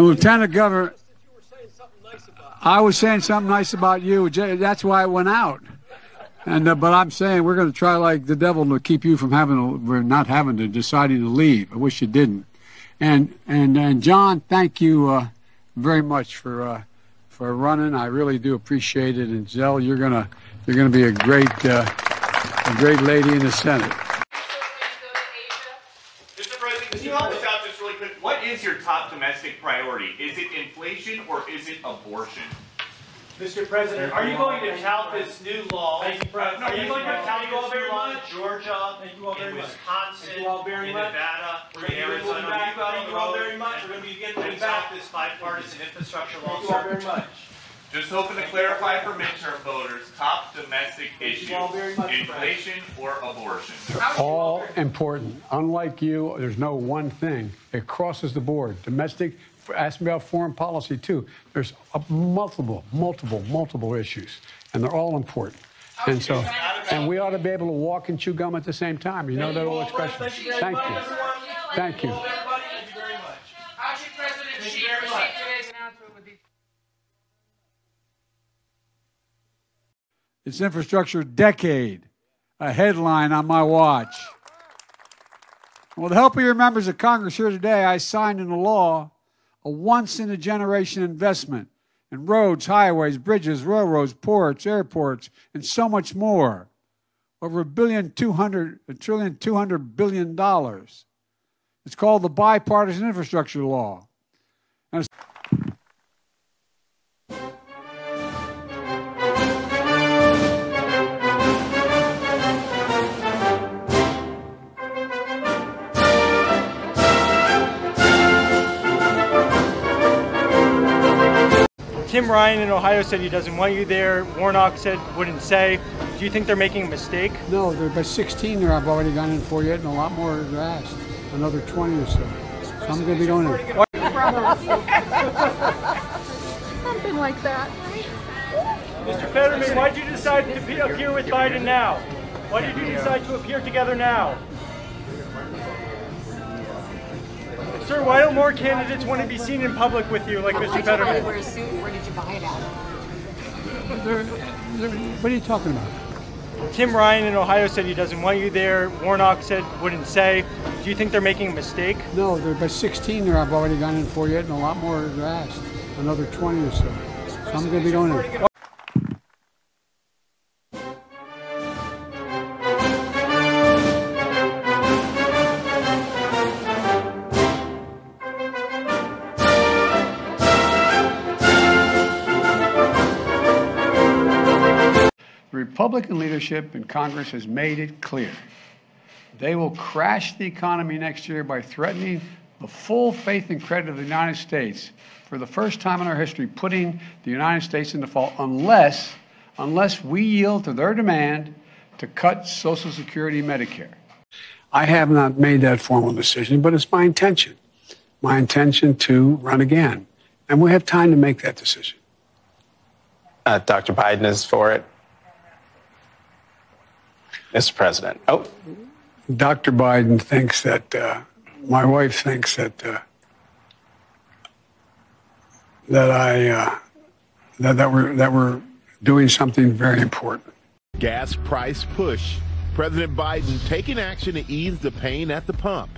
And Lieutenant Governor, I was saying something nice about you. That's why I went out. And uh, but I'm saying we're going to try like the devil to keep you from having to, we're not having to deciding to leave. I wish you didn't. And and and John, thank you uh, very much for uh, for running. I really do appreciate it. And Zell, you're gonna you're gonna be a great uh, a great lady in the Senate. Is your top domestic priority? Is it inflation or is it abortion? Mr. President, are you going to tout this new law? Thank you, President. Uh, are you going to tout Thank you all this very new law in much. Georgia, Thank you all in very much. Wisconsin, Thank you all very in much. Nevada, We're in gonna be Arizona? moving Will back. you go out on Thank the you all very much. We're gonna be getting and tout back. this bipartisan infrastructure law, Thank you all very much. Just hoping to clarify for midterm voters, top domestic issues, all inflation or abortion? all important. Unlike you, there's no one thing. It crosses the board. Domestic, ask me about foreign policy too. There's a multiple, multiple, multiple issues, and they're all important. And so, and we ought to be able to walk and chew gum at the same time. You know that old expression. Thank you very Thank you. everyone. Thank you. Everybody, thank you very much. How'd you, President Thank Xi, you very receive much. today's announcement with these It's infrastructure decade, a headline on my watch. With the help of your members of Congress here today, I signed into law a once in a generation investment in roads, highways, bridges, railroads, ports, airports, and so much more. Over a billion two hundred a trillion two hundred billion dollars. It's called the bipartisan infrastructure law. Tim Ryan in Ohio said he doesn't want you there. Warnock said wouldn't say. Do you think they're making a mistake? No, there are about 16 there I've already gone in for yet, and a lot more are asked. Another 20 or so. So I'm going to be going in. Something like that. Mr. Fetterman, why did you decide to be- appear with Biden now? Why did you decide to appear together now? Sir, why don't more candidates want to be seen in public with you like Mr. I Fetterman? wear a suit. Where did you buy it at? They're- they're- what are you talking about? Tim Ryan in Ohio said he doesn't want you there. Warnock said wouldn't say. Do you think they're making a mistake? No, there are 16 there I've already gone in for yet, and a lot more are asked. Another 20 or so. So I'm going to be going in. Republican leadership in Congress has made it clear they will crash the economy next year by threatening the full faith and credit of the United States for the first time in our history, putting the United States in default unless, unless we yield to their demand to cut Social Security and Medicare. I have not made that formal decision, but it's my intention. My intention to run again. And we have time to make that decision. Uh, Dr. Biden is for it. Mr. President. Oh, Dr. Biden thinks that uh, my wife thinks that uh, that I uh, that that we're that we're doing something very important. Gas price push. President Biden taking action to ease the pain at the pump.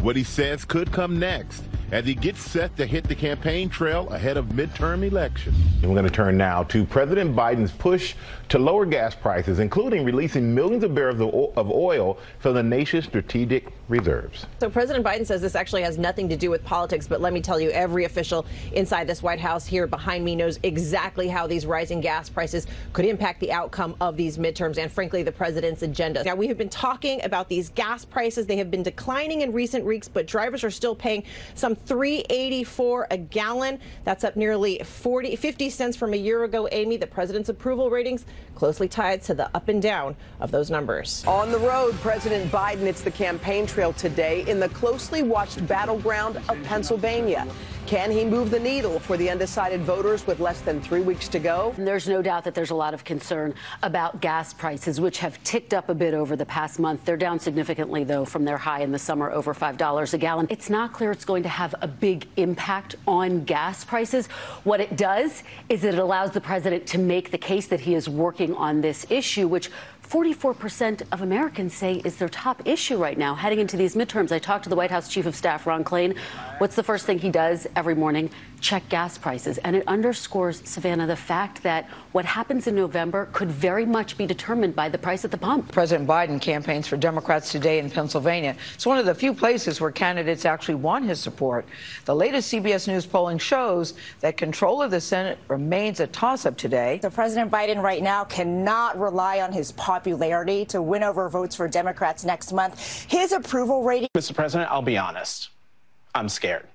What he says could come next as he gets set to hit the campaign trail ahead of midterm elections. And we're going to turn now to President Biden's push to lower gas prices, including releasing millions of barrels of oil from the nation's strategic reserves. So President Biden says this actually has nothing to do with politics, but let me tell you, every official inside this White House here behind me knows exactly how these rising gas prices could impact the outcome of these midterms and, frankly, the president's agenda. Now, we have been talking about these gas prices. They have been declining in recent weeks, but drivers are still paying some 384 a gallon. That's up nearly 40, 50 cents from a year ago. Amy, the president's approval ratings closely tied to the up and down of those numbers. On the road, President Biden, it's the campaign trail today in the closely watched battleground of Pennsylvania. Can he move the needle for the undecided voters with less than three weeks to go? There's no doubt that there's a lot of concern about gas prices, which have ticked up a bit over the past month. They're down significantly, though, from their high in the summer, over $5 a gallon. It's not clear it's going to have a big impact on gas prices. What it does is it allows the president to make the case that he is working on this issue, which 44% of Americans say is their top issue right now heading into these midterms. I talked to the White House Chief of Staff, Ron Klain. What's the first thing he does every morning? Check gas prices. And it underscores, Savannah, the fact that what happens in November could very much be determined by the price at the pump. President Biden campaigns for Democrats today in Pennsylvania. It's one of the few places where candidates actually want his support. The latest CBS News polling shows that control of the Senate remains a toss up today. So President Biden right now cannot rely on his popularity to win over votes for Democrats next month. His approval rating. Mr. President, I'll be honest. I'm scared.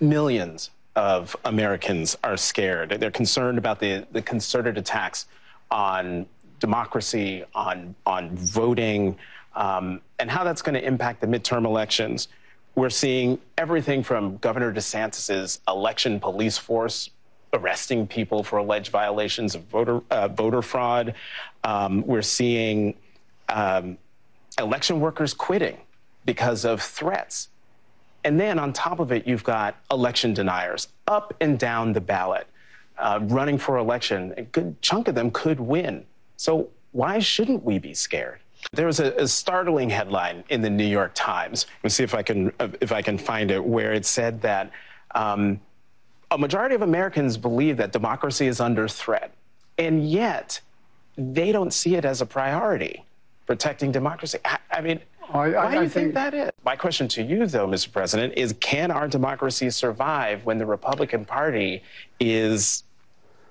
Millions of Americans are scared. They're concerned about the, the concerted attacks on democracy, on, on voting, um, and how that's going to impact the midterm elections. We're seeing everything from Governor DeSantis's election police force arresting people for alleged violations of voter, uh, voter fraud. Um, we're seeing um, election workers quitting because of threats. And then on top of it, you've got election deniers up and down the ballot uh, running for election. A good chunk of them could win. So why shouldn't we be scared? There was a, a startling headline in the New York Times. Let's see if I can if I can find it, where it said that um, a majority of Americans believe that democracy is under threat, and yet they don't see it as a priority, protecting democracy. I, I mean, I, Why do you think, think that is? My question to you, though, Mr. President, is can our democracy survive when the Republican Party is,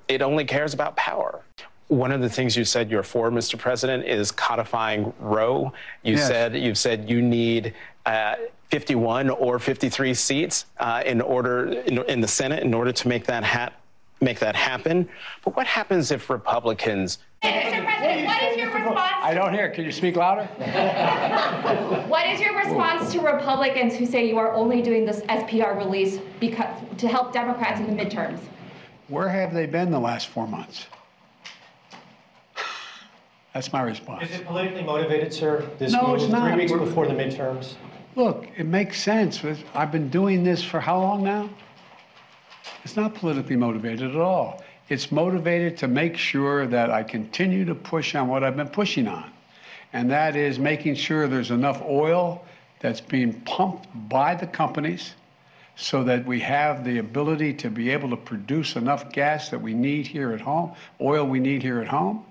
it only cares about power? One of the things you said you're for, Mr. President, is codifying Roe. You yes. said you've said you need uh, 51 or 53 seats uh, in order in, in, the Senate in order to make that hat make that happen. But what happens if Republicans? Mr. President, what is your response? I don't hear. Can you speak louder? what is your response to Republicans who say you are only doing this SPR release because to help Democrats in the midterms? Where have they been the last four months? That's my response. Is it politically motivated, sir? This no, move it's not. three weeks We're, before the midterms. Look, it makes sense. I've been doing this for how long now? It's not politically motivated at all. It's motivated to make sure that I continue to push on what I've been pushing on, and that is making sure there's enough oil that's being pumped by the companies so that we have the ability to be able to produce enough gas that we need here at home, oil we need here at home,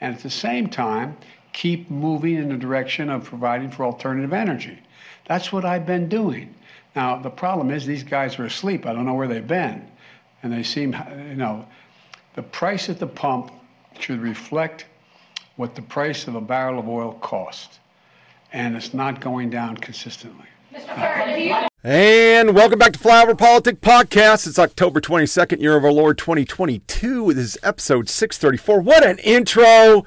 and at the same time, keep moving in the direction of providing for alternative energy. That's what I've been doing. Now, the problem is these guys are asleep. I don't know where they've been and they seem, you know, the price at the pump should reflect what the price of a barrel of oil costs, and it's not going down consistently. And welcome back to Flyover Politic Podcast. It's October 22nd, year of our Lord 2022. This is episode 634. What an intro!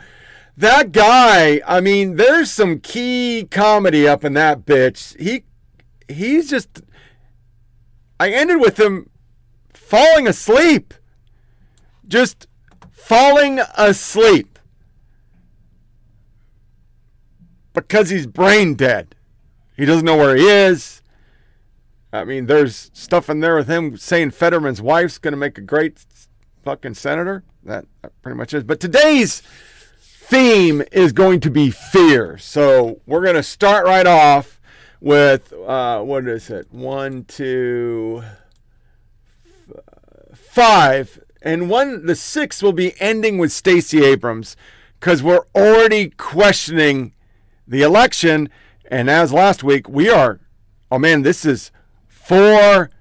That guy, I mean, there's some key comedy up in that bitch. He he's just I ended with him falling asleep. Just falling asleep. Because he's brain dead. He doesn't know where he is. I mean, there's stuff in there with him saying Fetterman's wife's going to make a great fucking senator. That pretty much is. But today's theme is going to be fear. So we're going to start right off with uh, what is it? One, two, five, and one. The sixth will be ending with Stacey Abrams because we're already questioning the election. And as last week, we are. Oh man, this is for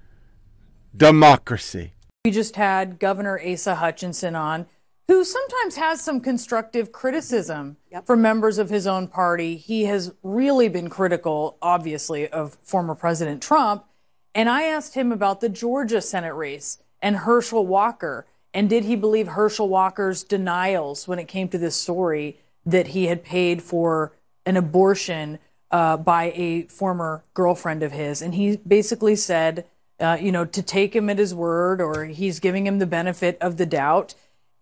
democracy. We just had Governor Asa Hutchinson on, who sometimes has some constructive criticism from members of his own party. He has really been critical, obviously, of former President Trump. And I asked him about the Georgia Senate race and Herschel Walker. And did he believe Herschel Walker's denials when it came to this story that he had paid for an abortion uh, by a former girlfriend of his? And he basically said, uh, you know, to take him at his word or he's giving him the benefit of the doubt.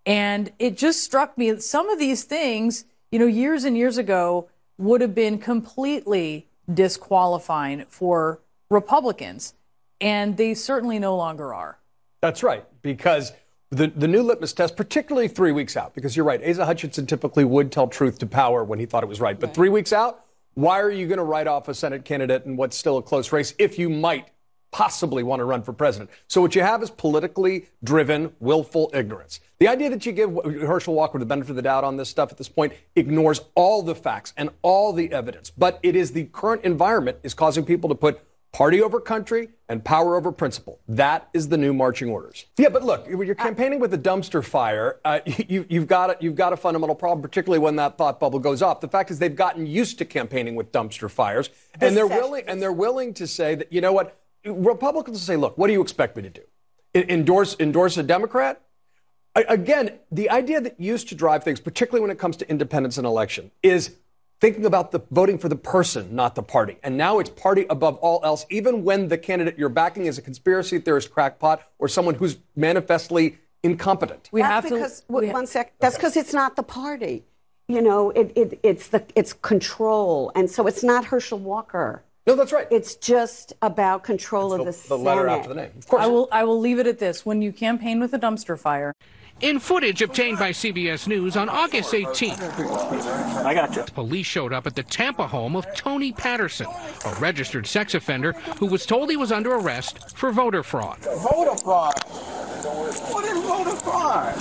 And it just struck me that some of these things, you know, years and years ago would have been completely disqualifying for Republicans. And they certainly no longer are. That's right, because the, the new litmus test, particularly three weeks out, because you're right, Asa Hutchinson typically would tell truth to power when he thought it was right. But three weeks out, why are you going to write off a Senate candidate in what's still a close race if you might possibly want to run for president? So what you have is politically driven, willful ignorance. The idea that you give Herschel Walker the benefit of the doubt on this stuff at this point ignores all the facts and all the evidence. But it is the current environment is causing people to put party over country and power over principle. That is the new marching orders. Yeah, but look, when you're campaigning with a dumpster fire, uh, you, have got a, you've got a fundamental problem, particularly when that thought bubble goes off. The fact is they've gotten used to campaigning with dumpster fires, and they're willing and they're willing to say that you know what Republicans say, look, what do you expect me to do? Endorse endorse a Democrat? Again, the idea that used to drive things, particularly when it comes to independence and election, is thinking about the voting for the person, not the party. And now it's party above all else, even when the candidate you're backing is a conspiracy theorist crackpot or someone who's manifestly incompetent. We That's have because, to. w- one sec. That's because it's not the party. You know, it, it, it's the it's control, and so it's not Herschel Walker. No, that's right. It's just about control of the, the Senate. name. Of course. I will. I will leave it at this. When you campaign with a dumpster fire, In footage obtained by CBS News on August 18th, I got you. police showed up at the Tampa home of Tony Patterson, a registered sex offender who was told he was under arrest for voter fraud. Voter fraud. What is voter fraud?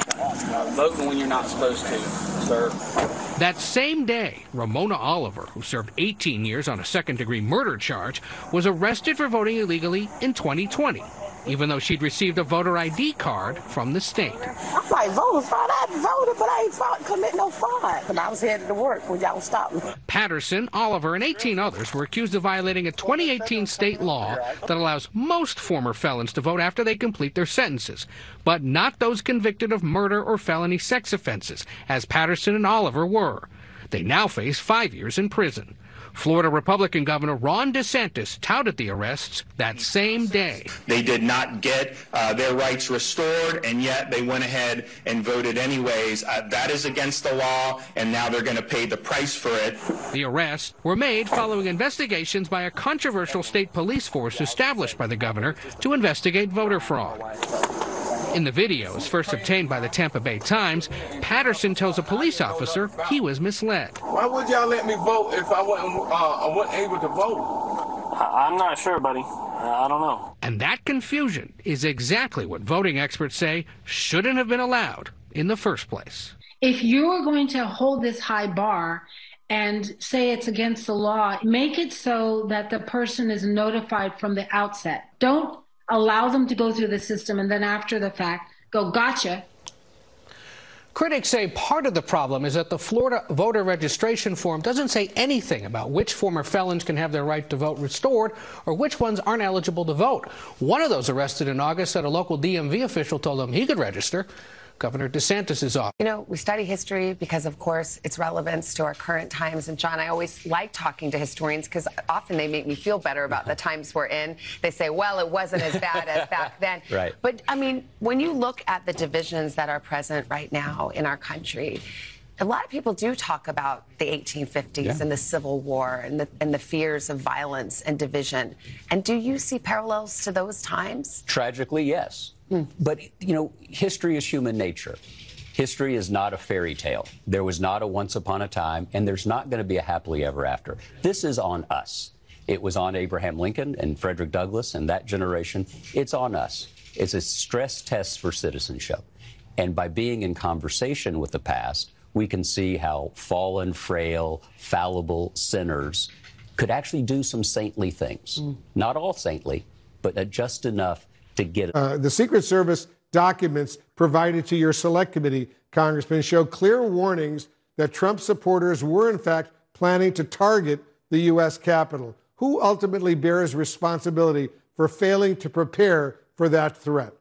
Voting when you're not supposed to, sir. That same day, Ramona Oliver, who served 18 years on a second degree murder charge, was arrested for voting illegally in 2020, even though she'd received a voter ID card from the state. I'm like, voter fraud. I voted, but I ain't fraud, commit no fraud. And I was headed to work when y'all stopped me. Patterson, Oliver, and 18 others were accused of violating a 2018 state law that allows most former felons to vote after they complete their sentences, but not those convicted of murder or felony sex offenses, as Patterson and Oliver were. They now face five years in prison. Florida Republican Governor Ron DeSantis touted the arrests that same day. They did not get uh, their rights restored, and yet they went ahead and voted anyways. Uh, that is against the law, and now they're going to pay the price for it. The arrests were made following investigations by a controversial state police force established by the governor to investigate voter fraud. In the videos, first obtained by the Tampa Bay Times, Patterson tells a police officer he was misled. Why would y'all let me vote if I wasn't, uh, I wasn't able to vote? I'm not sure, buddy. I don't know. And that confusion is exactly what voting experts say shouldn't have been allowed in the first place. If you're going to hold this high bar and say it's against the law, make it so that the person is notified from the outset. Don't allow them to go through the system and then after the fact go, gotcha. Critics say part of the problem is that the Florida voter registration form doesn't say anything about which former felons can have their right to vote restored or which ones aren't eligible to vote. One of those arrested in August said a local DMV official told him he could register. Governor DeSantis is off. You know, we study history because, of course, its relevance to our current times. And, John, I always like talking to historians because often they make me feel better about the times we're in. They say, well, it wasn't as bad as back then. Right. But, I mean, when you look at the divisions that are present right now in our country, a lot of people do talk about the 1850s Yeah. and the Civil War and the, and the fears of violence and division. And do you see parallels to those times? Tragically, yes. But, you know, history is human nature. History is not a fairy tale. There was not a once upon a time, and there's not going to be a happily ever after. This is on us. It was on Abraham Lincoln and Frederick Douglass and that generation. It's on us. It's a stress test for citizenship. And by being in conversation with the past, we can see how fallen, frail, fallible sinners could actually do some saintly things. Mm. Not all saintly, but just enough to get Uh, the Secret Service documents provided to your select committee, Congressman, show clear warnings that Trump supporters were, in fact, planning to target the U.S. Capitol. Who ultimately bears responsibility for failing to prepare for that threat?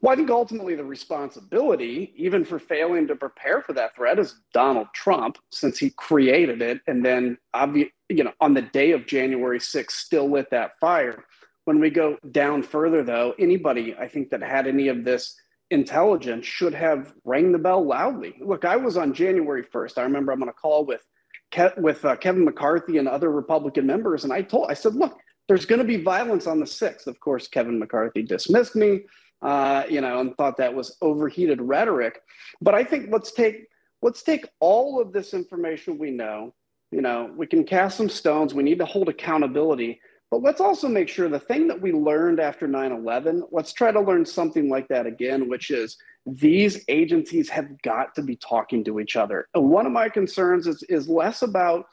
Well, I think ultimately the responsibility, even for failing to prepare for that threat, is Donald Trump, since he created it, and then, obvi- you know, on the day of January 6th, still lit that fire. When we go down further, though, anybody I think that had any of this intelligence should have rang the bell loudly. Look, I was on January 1st. I remember I'm on a call with Ke- with uh, Kevin McCarthy and other Republican members, and I told I said, look, there's going to be violence on the 6th. Of course, Kevin McCarthy dismissed me uh, you know, and thought that was overheated rhetoric. But I think let's take let's take all of this information we know. You know, we can cast some stones. We need to hold accountability. But let's also make sure the thing that we learned after 9 11, let's try to learn something like that again, which is these agencies have got to be talking to each other. And one of my concerns is, is less about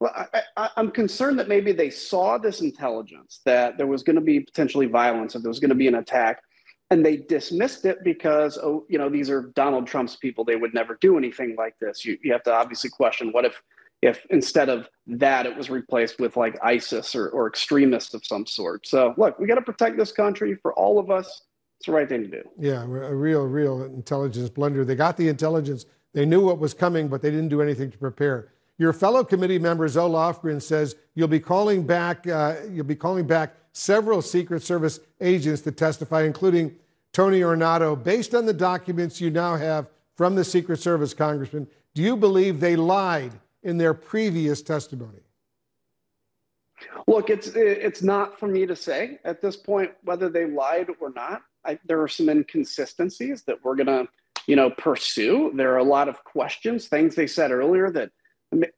well, I, I'm concerned that maybe they saw this intelligence that there was going to be potentially violence, or there was going to be an attack, and they dismissed it because oh you know these are donald trump's people they would never do anything like this you, you have to obviously question what if if instead of that it was replaced with like isis or, or extremists of some sort so look we got to protect this country for all of us it's the right thing to do Yeah, a real, real intelligence blunder. They got the intelligence. They knew what was coming, but they didn't do anything to prepare. Your fellow committee member Zoe Lofgren says you'll be calling back. Uh, you'll be calling back several Secret Service agents to testify, including Tony Ornato. Based on the documents you now have from the Secret Service, Congressman, do you believe they lied in their previous testimony? Look, it's it's not for me to say at this point whether they lied or not. I, there are some inconsistencies that we're gonna, you know, pursue. There are a lot of questions, things they said earlier that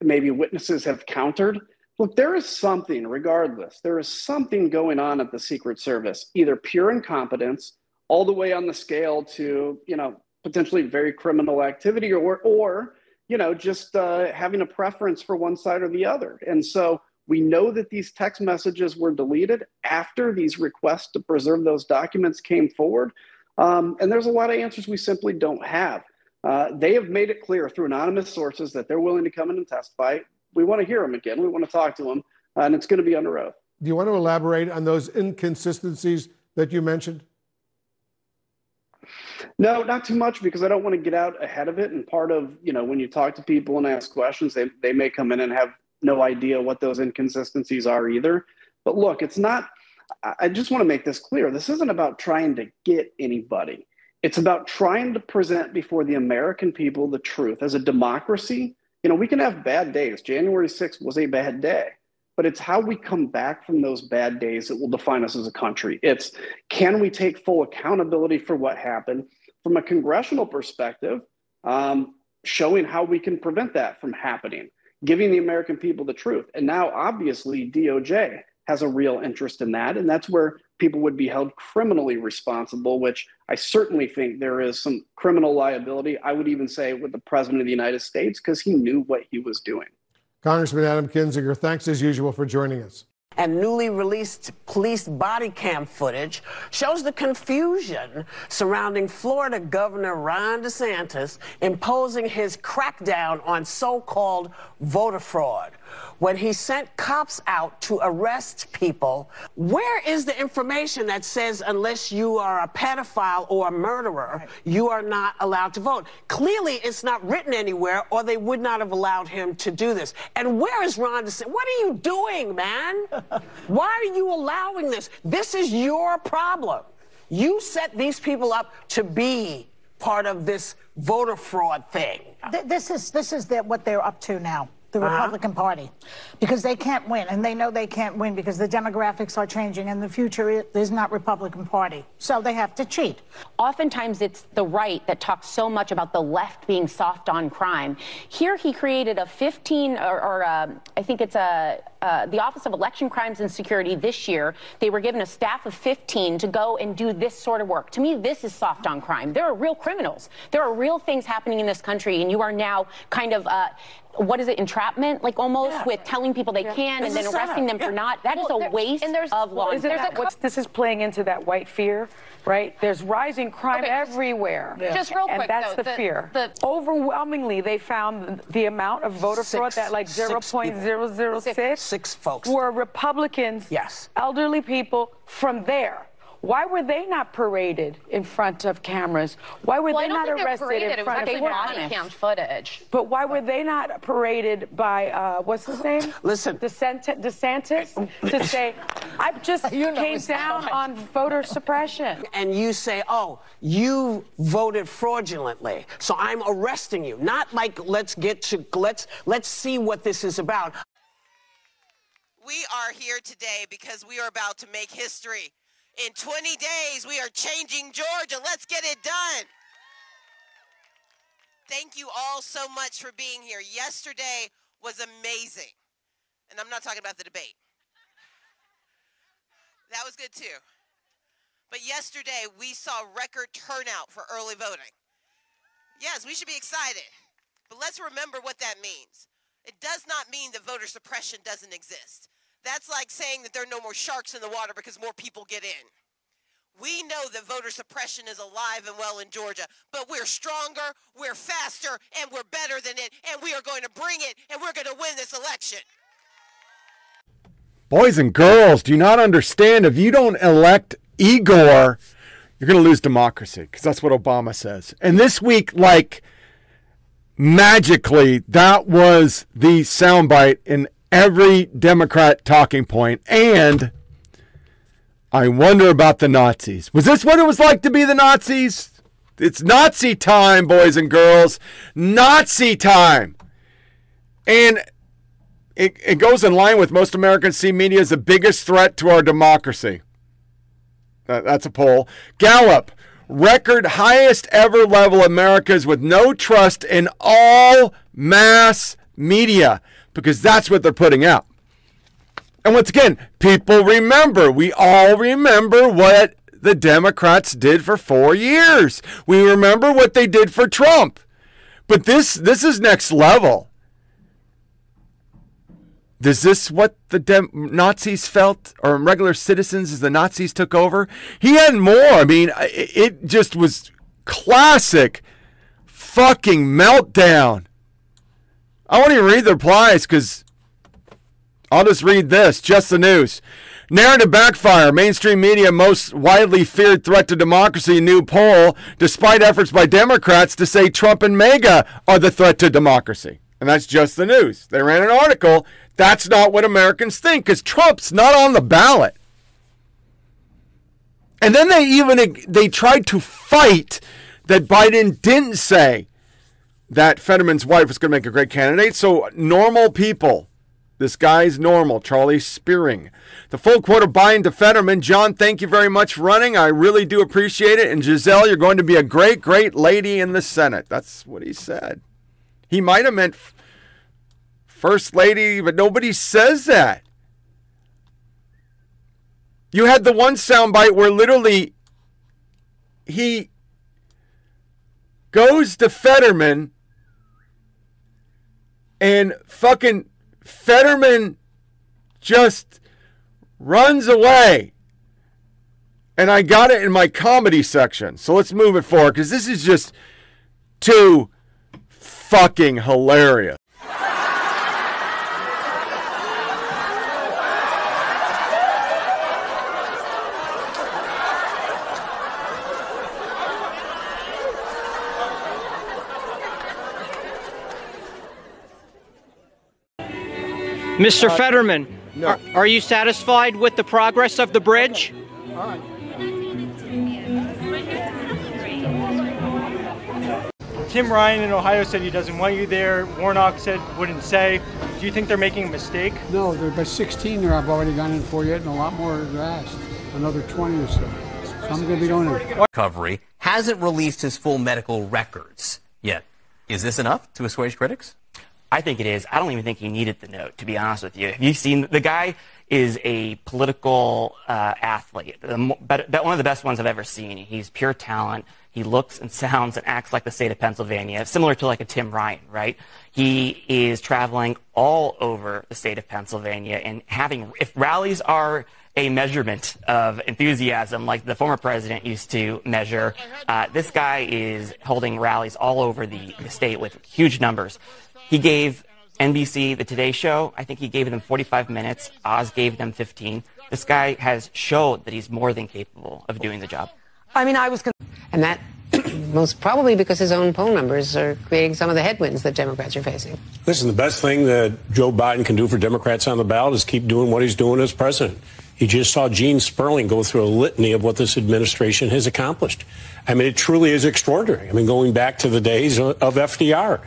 maybe witnesses have countered. Look, there is something, regardless, there is something going on at the Secret Service, either pure incompetence, all the way on the scale to, you know, potentially very criminal activity, or or you know, just uh, having a preference for one side or the other. And so we know that these text messages were deleted after these requests to preserve those documents came forward. Um, and there's a lot of answers we simply don't have. Uh, they have made it clear through anonymous sources that they're willing to come in and testify. We want to hear them again. We want to talk to them, and it's going to be under oath. Do you want to elaborate on those inconsistencies that you mentioned? No, not too much because I don't want to get out ahead of it. And part of, you know, when you talk to people and ask questions, they, they may come in and have no idea what those inconsistencies are either. But look, it's not, I just want to make this clear. This isn't about trying to get anybody. It's about trying to present before the American people the truth. As a democracy, you know, we can have bad days. January 6th was a bad day, but it's how we come back from those bad days that will define us as a country. It's can we take full accountability for what happened from a congressional perspective, um, showing how we can prevent that from happening, giving the American people the truth. And now, obviously, DOJ has a real interest in that. And that's where people would be held criminally responsible, which I certainly think there is some criminal liability. I would even say with the President of the United States, because he knew what he was doing. Congressman Adam Kinzinger, thanks as usual for joining us. and newly released police body cam footage shows the confusion surrounding Florida Governor Ron DeSantis imposing his crackdown on so called voter fraud. When he sent cops out to arrest people, where is the information that says unless you are a pedophile or a murderer, you are not allowed to vote? Clearly, it's not written anywhere, or they would not have allowed him to do this. And where is Ron DeSantis? What are you doing, man? Why are you allowing this? This is your problem. You set these people up to be part of this voter fraud thing. Th- This is this is the, what they're up to now. The Uh-huh. Republican Party, because they can't win, and they know they can't win because the demographics are changing, and the future is not Republican Party. So they have to cheat. Oftentimes, it's the right that talks so much about the left being soft on crime. Here, he created a 15, or, or uh, I think it's a uh, the Office of Election Crimes and Security this year. They were given a staff of 15 to go and do this sort of work. To me, this is soft on crime. There are real criminals. There are real things happening in this country, and you are now kind of. Uh, what is it, entrapment, like almost with telling people they can and then arresting them for not? That is a waste of law enforcement. that what this is playing into that white fear, right? There's rising crime everywhere. Just real and quick, that's though, the, the- fear. the- Overwhelmingly, they found the amount of voter fraud that like six people. 0.006 Six folks. were Republicans, Yes. elderly people from there. Why were they not paraded in front of cameras? Why were Well, they don't not think they're arrested paraded. in It was front actually of body cameras? cam footage. But why were they not paraded by uh, what's his name? Listen, DeSantis, DeSantis to say, I just came down name. on voter suppression. and you say, oh, you voted fraudulently, so I'm arresting you. Not like let's get to let's let's see what this is about. We are here today because we are about to make history. In 20 days, we are changing Georgia. Let's get it done. Thank you all so much for being here. Yesterday was amazing. And I'm not talking about the debate. That was good too. But yesterday, we saw record turnout for early voting. Yes, we should be excited. But let's remember what that means. It does not mean that voter suppression doesn't exist. That's like saying that there are no more sharks in the water because more people get in. We know that voter suppression is alive and well in Georgia, but we're stronger, we're faster, and we're better than it, and we are going to bring it, and we're going to win this election. Boys and girls, do you not understand? If you don't elect Igor, you're going to lose democracy because that's what Obama says. And this week, like magically, that was the soundbite in every Democrat talking point. And I wonder about the Nazis. Was this what it was like to be the Nazis? It's Nazi time, boys and girls. Nazi time. And it, it goes in line with most Americans see media as the biggest threat to our democracy. That- that's a poll. Gallup, record highest ever level Americans with no trust in all mass media because that's what they're putting out. And once again, people remember, we all remember what the Democrats did for four years. We remember what they did for Trump. But this this is next level. Is this what the Nazis felt, or regular citizens as the Nazis took over? He had more. I mean, it just was classic fucking meltdown. I won't even read the replies because I'll just read this, just the news. Narrative backfire. Mainstream media most widely feared threat to democracy. New poll, despite efforts by Democrats to say Trump and MAGA are the threat to democracy. And that's just the news. They ran an article. That's not what Americans think because Trump's not on the ballot. And then they even they tried to fight that Biden didn't say that Fetterman's wife was going to make a great candidate. So normal people this guy's normal, Charlie Spiering. The full quote of Biden to Fetterman. John, thank you very much for running. I really do appreciate it. And Gisele, you're going to be a great, great lady in the Senate. That's what he said. He might have meant first lady, but nobody says that. You had the one soundbite where literally he goes to Fetterman and fucking Fetterman just runs away. And I got it in my comedy section. So let's move it forward because this is just too fucking hilarious. Mr. Uh, Fetterman, are, are you satisfied with the progress of the bridge? Tim Ryan in Ohio said he doesn't want you there. Warnock said wouldn't say. Do you think they're making a mistake? No, there by 16 there I've already gone in for yet, and a lot more are asked. Another 20 or so. so I'm going to be going in. Recovery hasn't released his full medical records yet. Is this enough to assuage critics? I think it is. I don't even think he needed the note, to be honest with you. Have you seen the guy is a political uh, athlete, the, one of the best ones I've ever seen. He's pure talent. He looks and sounds and acts like the state of Pennsylvania, similar to like a Tim Ryan, right? He is traveling all over the state of Pennsylvania and having, if rallies are a measurement of enthusiasm like the former president used to measure. Uh, this guy is holding rallies all over the, the state with huge numbers. He gave NBC the Today Show, I think he gave them 45 minutes. Oz gave them 15. This guy has showed that he's more than capable of doing the job. I mean, I was. Con- and that most probably because his own poll numbers are creating some of the headwinds that Democrats are facing. Listen, the best thing that Joe Biden can do for Democrats on the ballot is keep doing what he's doing as president. You just saw Gene Sperling go through a litany of what this administration has accomplished. I mean, it truly is extraordinary. I mean, going back to the days of, FDR.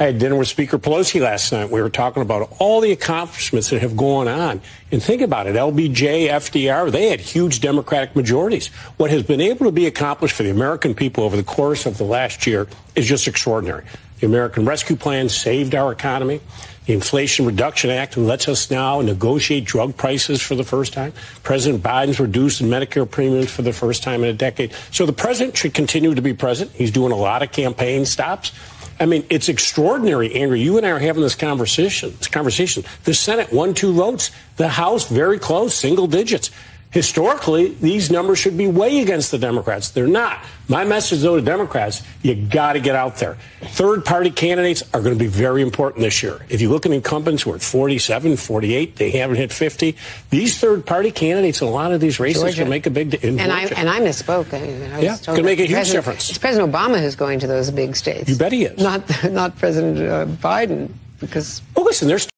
I had dinner with Speaker Pelosi last night. We were talking about all the accomplishments that have gone on. And think about it LBJ, FDR, they had huge Democratic majorities. What has been able to be accomplished for the American people over the course of the last year is just extraordinary. The American Rescue Plan saved our economy. The Inflation Reduction Act lets us now negotiate drug prices for the first time. President Biden's reduced Medicare premiums for the first time in a decade. So the president should continue to be president. He's doing a lot of campaign stops. I mean, it's extraordinary, Andrew. You and I are having this conversation. This conversation. The Senate won two votes. The House very close, single digits. Historically, these numbers should be way against the Democrats. They're not. My message, though, to Democrats, you got to get out there. Third party candidates are going to be very important this year. If you look at incumbents who are at 47, 48, they haven't hit 50. These third party candidates in a lot of these races Georgia. can make a big difference. And I, and I misspoke. I, mean, I yeah, can make a huge difference. It's President Obama who's going to those big states. You bet he is. Not, not President uh, Biden, because. Well, listen, there's.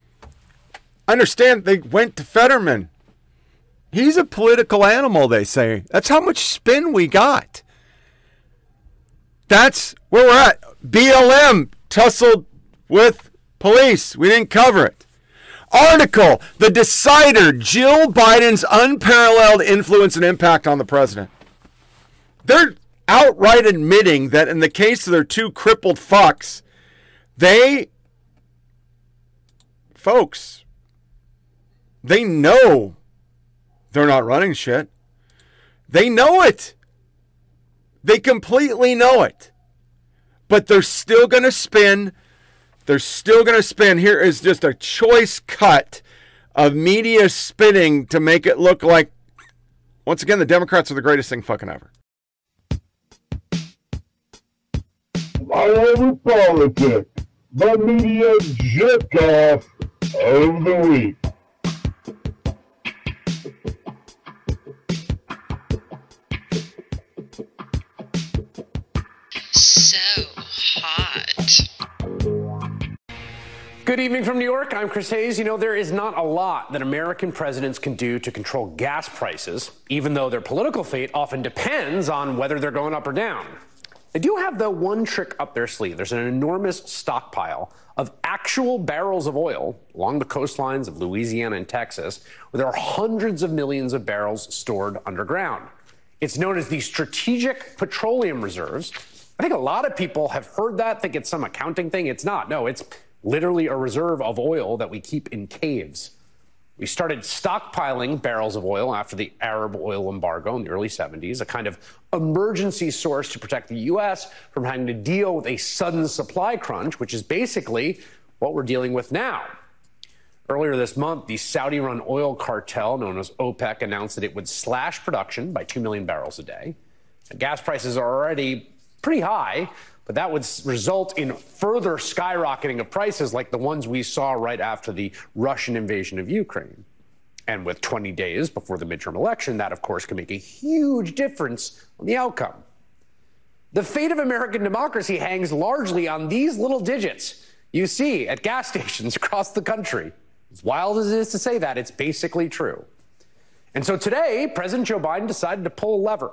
I understand they went to Fetterman. He's a political animal, they say. That's how much spin we got. That's where we're at. BLM tussled with police. We didn't cover it. Article The Decider Jill Biden's unparalleled influence and impact on the president. They're outright admitting that in the case of their two crippled fucks, they, folks, they know they're not running shit. They know it. They completely know it. But they're still going to spin. They're still going to spin. Here is just a choice cut of media spinning to make it look like, once again, the Democrats are the greatest thing fucking ever. Flyover politics, the media jerk off of the week. Good evening from New York. I'm Chris Hayes. You know, there is not a lot that American presidents can do to control gas prices, even though their political fate often depends on whether they're going up or down. They do have, the one trick up their sleeve. There's an enormous stockpile of actual barrels of oil along the coastlines of Louisiana and Texas, where there are hundreds of millions of barrels stored underground. It's known as the Strategic Petroleum Reserves. I think a lot of people have heard that, think it's some accounting thing. It's not. No, it's literally a reserve of oil that we keep in caves. We started stockpiling barrels of oil after the Arab oil embargo in the early 70s, a kind of emergency source to protect the U.S. from having to deal with a sudden supply crunch, which is basically what we're dealing with now. Earlier this month, the Saudi run oil cartel known as OPEC announced that it would slash production by 2 million barrels a day. Gas prices are already pretty high, but that would result in further skyrocketing of prices like the ones we saw right after the Russian invasion of Ukraine. And with 20 days before the midterm election, that of course can make a huge difference on the outcome. The fate of American democracy hangs largely on these little digits you see at gas stations across the country. As wild as it is to say that, it's basically true. And so today, President Joe Biden decided to pull a lever.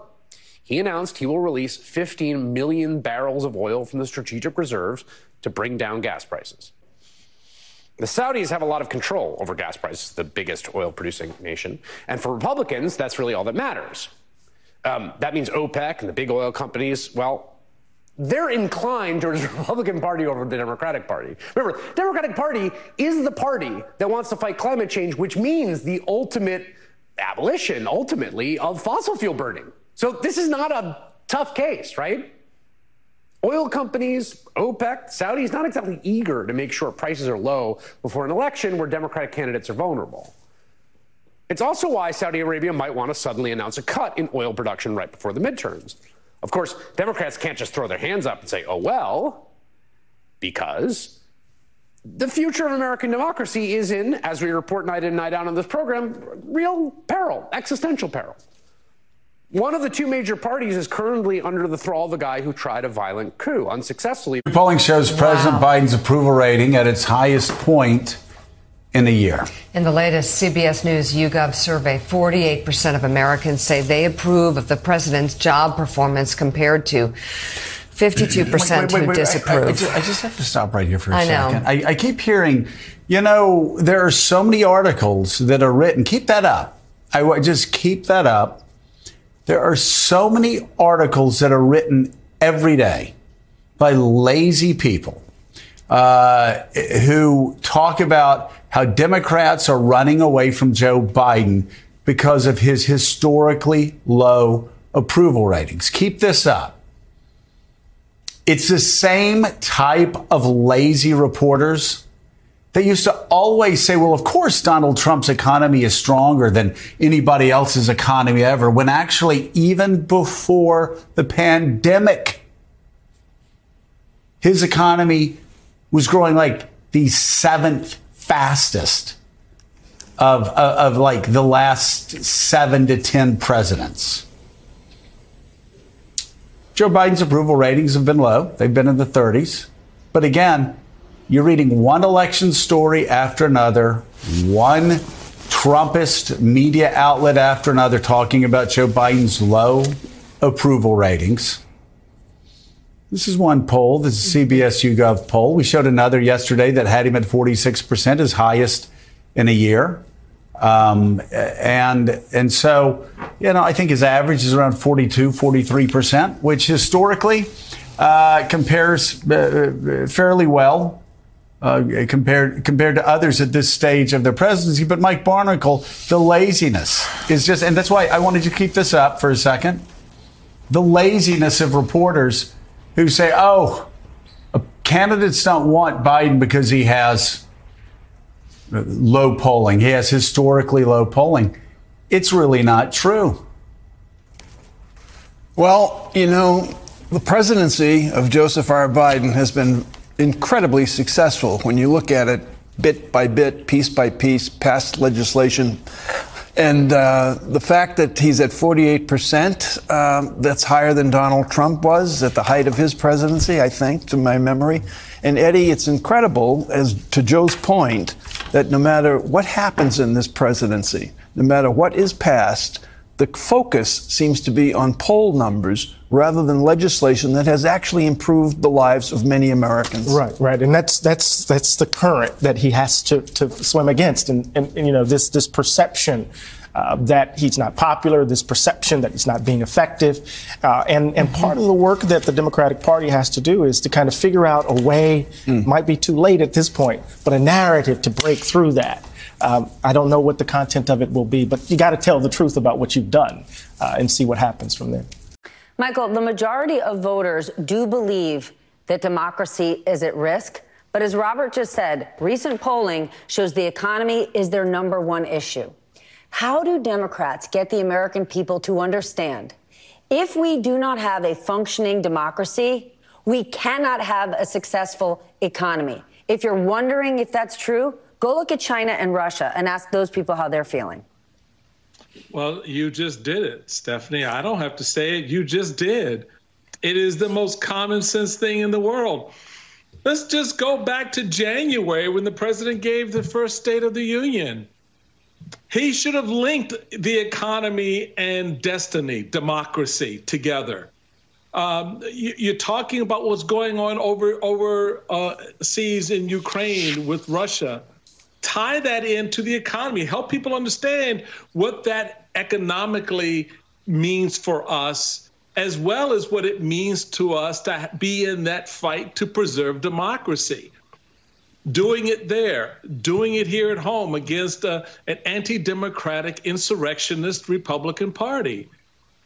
He announced he will release 15 million barrels of oil from the strategic reserves to bring down gas prices. The Saudis have a lot of control over gas prices, the biggest oil producing nation. And for Republicans, that's really all that matters. Um, that means OPEC and the big oil companies, well, they're inclined towards the Republican Party over the Democratic Party. Remember, Democratic Party is the party that wants to fight climate change, which means the ultimate abolition, ultimately, of fossil fuel burning. So this is not a tough case, right? Oil companies, OPEC, Saudi is not exactly eager to make sure prices are low before an election where Democratic candidates are vulnerable. It's also why Saudi Arabia might want to suddenly announce a cut in oil production right before the midterms. Of course, Democrats can't just throw their hands up and say, oh, well, because the future of American democracy is in, as we report night in, and night out on this program, real peril, existential peril. One of the two major parties is currently under the thrall of a guy who tried a violent coup unsuccessfully. Polling shows President Biden's approval rating at its highest point in a year. In the latest CBS News YouGov survey, 48% of Americans say they approve of the president's job performance compared to 52% who disapprove. I, I, just, I, just, have to stop right here for a I second. know. I, I keep hearing, you know, there are so many articles that are written. Keep that up. I just keep that up. There are so many articles that are written every day by lazy people uh, who talk about how Democrats are running away from Joe Biden because of his historically low approval ratings. Keep this up. It's the same type of lazy reporters that used to always say, well, of course, Donald Trump's economy is stronger than anybody else's economy ever, when actually, even before the pandemic, his economy was growing like the seventh fastest of, of, of like the last seven to 10 presidents. Joe Biden's approval ratings have been low. They've been in the 30s. But again, you're reading one election story after another, one Trumpist media outlet after another talking about Joe Biden's low approval ratings. This is one poll. This is CBS YouGov poll. We showed another yesterday that had him at 46%, his highest in a year. Um, and and so, you know, I think his average is around 42, 43%, which historically uh, compares uh, fairly well uh, compared compared to others at this stage of their presidency. But Mike Barnicle, the laziness is just, and that's why I wanted to keep this up for a second. The laziness of reporters who say, "Oh, candidates don't want Biden because he has low polling. He has historically low polling." It's really not true. Well, you know, the presidency of Joseph R. Biden has been incredibly successful when you look at it bit by bit, piece by piece, passed legislation. And uh, the fact that he's at 48%, uh, that's higher than Donald Trump was at the height of his presidency, I think, to my memory. And Eddie, it's incredible, as to Joe's point, that no matter what happens in this presidency, no matter what is passed, the focus seems to be on poll numbers rather than legislation that has actually improved the lives of many Americans. Right, right, and that's that's that's the current that he has to, to swim against, and, and, and you know this this perception. Uh, that he's not popular, this perception that he's not being effective. Uh, and, and part of the work that the Democratic Party has to do is to kind of figure out a way, mm. might be too late at this point, but a narrative to break through that. Um, I don't know what the content of it will be, but you got to tell the truth about what you've done uh, and see what happens from there. Michael, the majority of voters do believe that democracy is at risk. But as Robert just said, recent polling shows the economy is their number one issue. How do Democrats get the American people to understand if we do not have a functioning democracy, we cannot have a successful economy? If you're wondering if that's true, go look at China and Russia and ask those people how they're feeling. Well, you just did it, Stephanie. I don't have to say it. You just did. It is the most common sense thing in the world. Let's just go back to January when the president gave the first State of the Union. He should have linked the economy and destiny, democracy together. Um, you, are talking about what's going on over overseas uh, in Ukraine with Russia. Tie that into the economy. Help people understand what that economically means for us, as well as what it means to us to be in that fight to preserve democracy doing it there, doing it here at home against uh, an anti democratic insurrectionist Republican Party.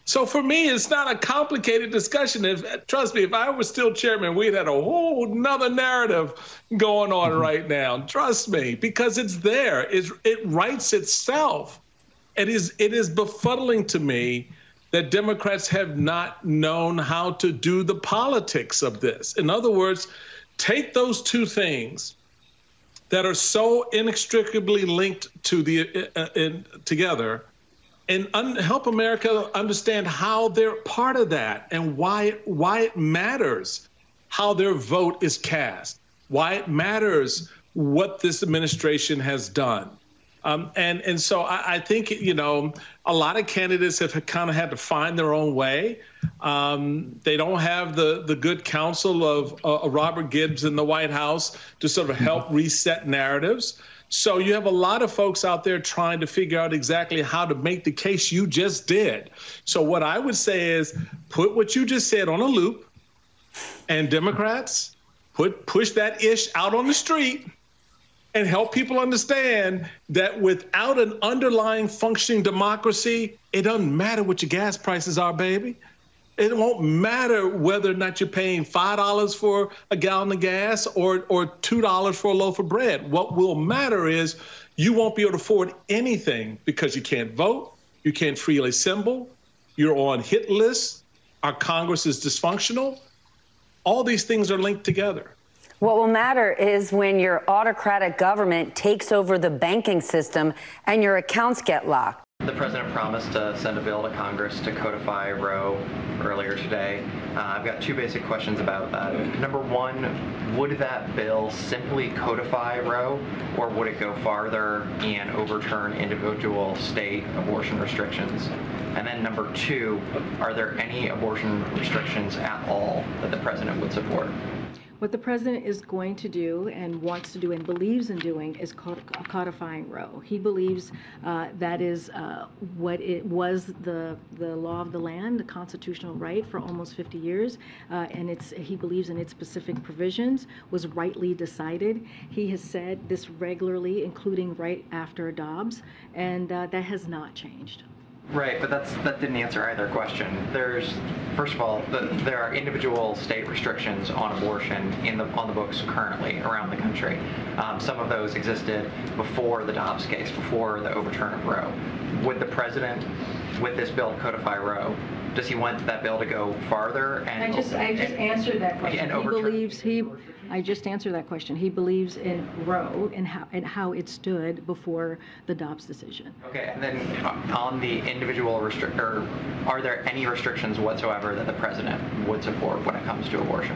So for me, it's not a complicated discussion. If trust me, if I was still chairman, we'd had a whole another narrative going on mm-hmm. right now. Trust me, because it's there. It's, it writes itself. It is it is befuddling to me that Democrats have not known how to do the politics of this. In other words, take those two things that are so inextricably linked to the uh, uh, in, together and un- help America understand how they're part of that and why why it matters how their vote is cast, why it matters what this administration has done. Um, and and so I, I, think you know a lot of candidates have kind of had to find their own way. Um, they don't have the the good counsel of uh, Robert Gibbs in the White House to sort of help reset narratives. So you have a lot of folks out there trying to figure out exactly how to make the case you just did. So what I would say is put what you just said on a loop, and Democrats put push that ish out on the street and help people understand that without an underlying functioning democracy, it doesn't matter what your gas prices are, baby. It won't matter whether or not you're paying five dollars for a gallon of gas or or two dollars for a loaf of bread. What will matter is you won't be able to afford anything because you can't vote, you can't freely assemble, you're on hit lists, our Congress is dysfunctional. All these things are linked together. What will matter is when your autocratic government takes over the banking system and your accounts get locked. The president promised to send a bill to Congress to codify Roe earlier today. Uh, I've got two basic questions about that. Number one, would that bill simply codify Roe, or would it go farther and overturn individual state abortion restrictions? And then number two, are there any abortion restrictions at all that the president would support? What the president is going to do and wants to do and believes in doing is codifying Roe. He believes uh, that is uh, what it was the the law of the land, the constitutional right for almost 50 years, uh, and it's he believes in its specific provisions was rightly decided. He has said this regularly, including right after Dobbs, and uh, that has not changed. Right, but that's that didn't answer either question. There's first of all, the, there are individual state restrictions on abortion in the on the books currently around the country. Um, some of those existed before the Dobbs case, before the overturn of Roe. Would the president, with this bill, codify Roe? Does he want that bill to go farther? And I just I just answered that question. And he believes he I just answered that question. He believes in Roe and how, and how it stood before the Dobbs decision. Okay, and then on the individual restrict, or are there any restrictions whatsoever that the president would support when it comes to abortion?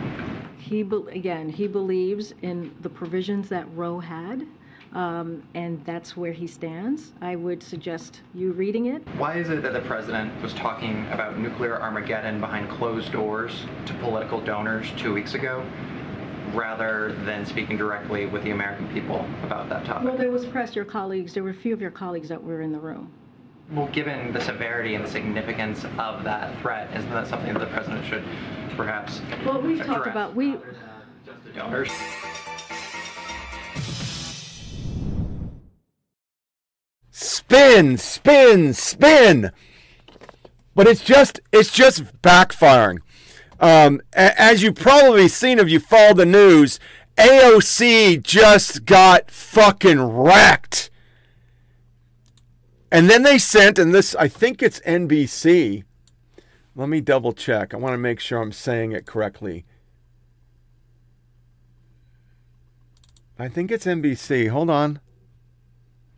He, again, he believes in the provisions that Roe had. Um, and that's where he stands. I would suggest you reading it. Why is it that the president was talking about nuclear Armageddon behind closed doors to political donors two weeks ago, rather than speaking directly with the American people about that topic? Well, there was press, your colleagues, there were a few of your colleagues that were in the room. Well, given the severity and the significance of that threat, isn't that something that the president should perhaps Well, we've talked about, we... Donors? Spin, spin, spin. But it's just it's just backfiring. Um, as you've probably seen if you follow the news, AOC just got fucking wrecked. And then they sent, and this, I think it's NBC. Let me double check. I want to make sure I'm saying it correctly. I think it's NBC. Hold on.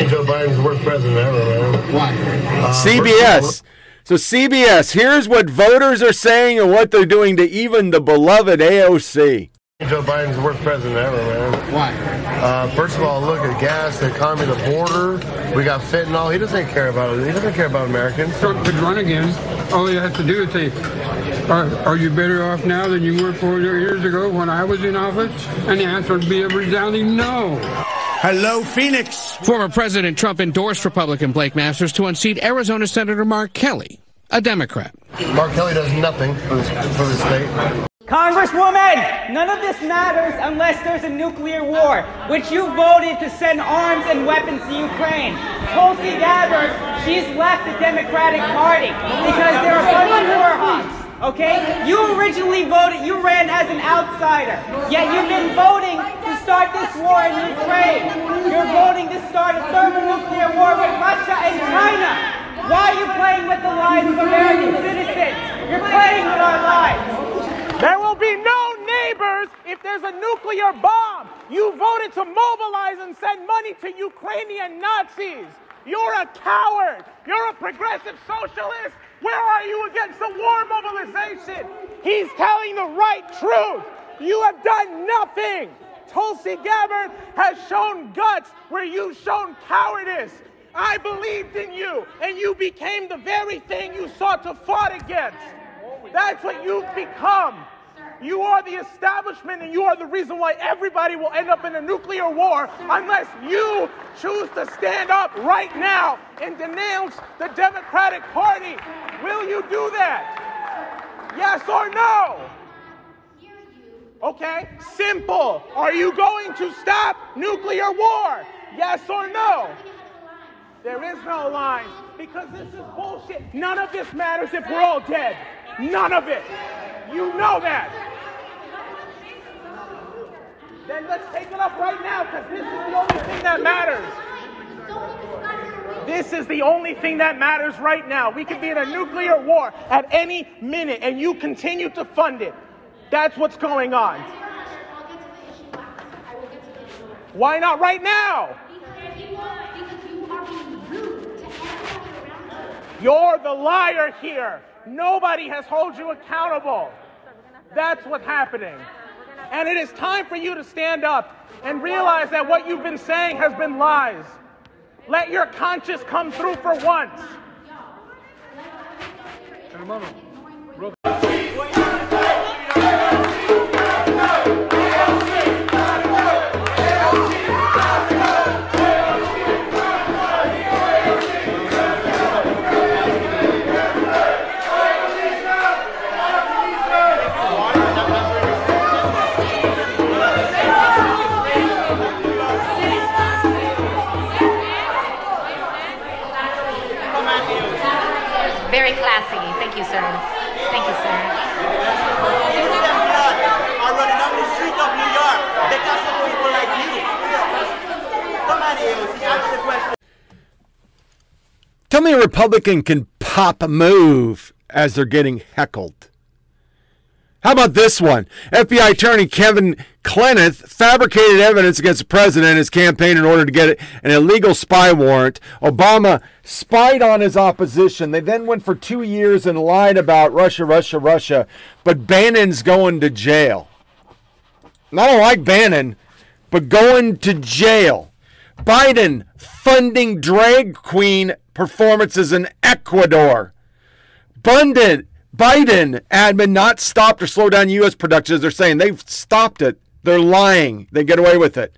Joe Biden's the worst president ever, man. Why? Uh, CBS. So CBS, here's what voters are saying and what they're doing to even the beloved AOC. Joe Biden's the worst president ever, man. Why? Uh, first of all, look at gas, the economy, the border. We got fentanyl. He doesn't care about it. He doesn't care about Americans. So to run again, all you have to do is say, are, are you better off now than you were four years ago when I was in office? And the answer would be a resounding no. Hello, Phoenix. Former President Trump endorsed Republican Blake Masters to unseat Arizona Senator Mark Kelly, a Democrat. Mark Kelly does nothing for this, for the state. Congresswoman, none of this matters unless there's a nuclear war, which you voted to send arms and weapons to Ukraine. Tulsi Gabbard, she's left the Democratic Party because they're a bunch of war hawks. Okay? You originally voted, you ran as an outsider. Yet you've been voting to start this war in Ukraine. You're voting to start a thermonuclear war with Russia and China. Why are you playing with the lives of American citizens? You're playing with our lives. There will be no neighbors if there's a nuclear bomb. You voted to mobilize and send money to Ukrainian Nazis. You're a coward. You're a progressive socialist. Where are you against the war mobilization? He's telling the right truth. You have done nothing. Tulsi Gabbard has shown guts where you've shown cowardice. I believed in you, and you became the very thing you sought to fight against. That's what you've become. You are the establishment and you are the reason why everybody will end up in a nuclear war unless you choose to stand up right now and denounce the Democratic Party. Will you do that? Yes or no? Okay, simple. Are you going to stop nuclear war? Yes or no? There is no line because this is bullshit. None of this matters if we're all dead. None of it. You know that. Then let's take it up right now because this is the only thing that matters. This is the only thing that matters right now. We could be in a nuclear war at any minute and you continue to fund it. That's what's going on. Why not right now? You're the liar here. Nobody has held you accountable. That's what's happening. And it is time for you to stand up and realize that what you've been saying has been lies. Let your conscience come through for once. Tell me a Republican can pop a move as they're getting heckled. How about this one? FBI attorney Kevin Clinesmith fabricated evidence against the president and his campaign in order to get an illegal spy warrant. Obama spied on his opposition. They then went for two years and lied about Russia, Russia, Russia. But Bannon's going to jail. And I don't like Bannon, but going to jail. Biden funding drag queen performances in Ecuador. Bundit, Biden admin not stopped or slowed down U.S. productions. They're saying they've stopped it. They're lying. They get away with it.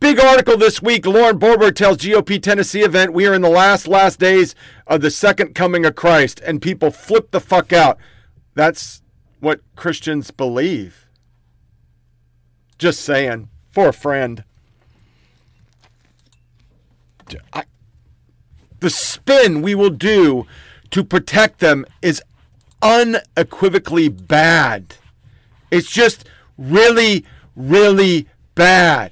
Big article this week. Lauren Boebert tells GOP Tennessee event we are in the last, last days of the second coming of Christ. And people flip the fuck out. That's what Christians believe. Just saying. For a friend. I, the spin we will do to protect them is unequivocally bad. It's just really, really bad.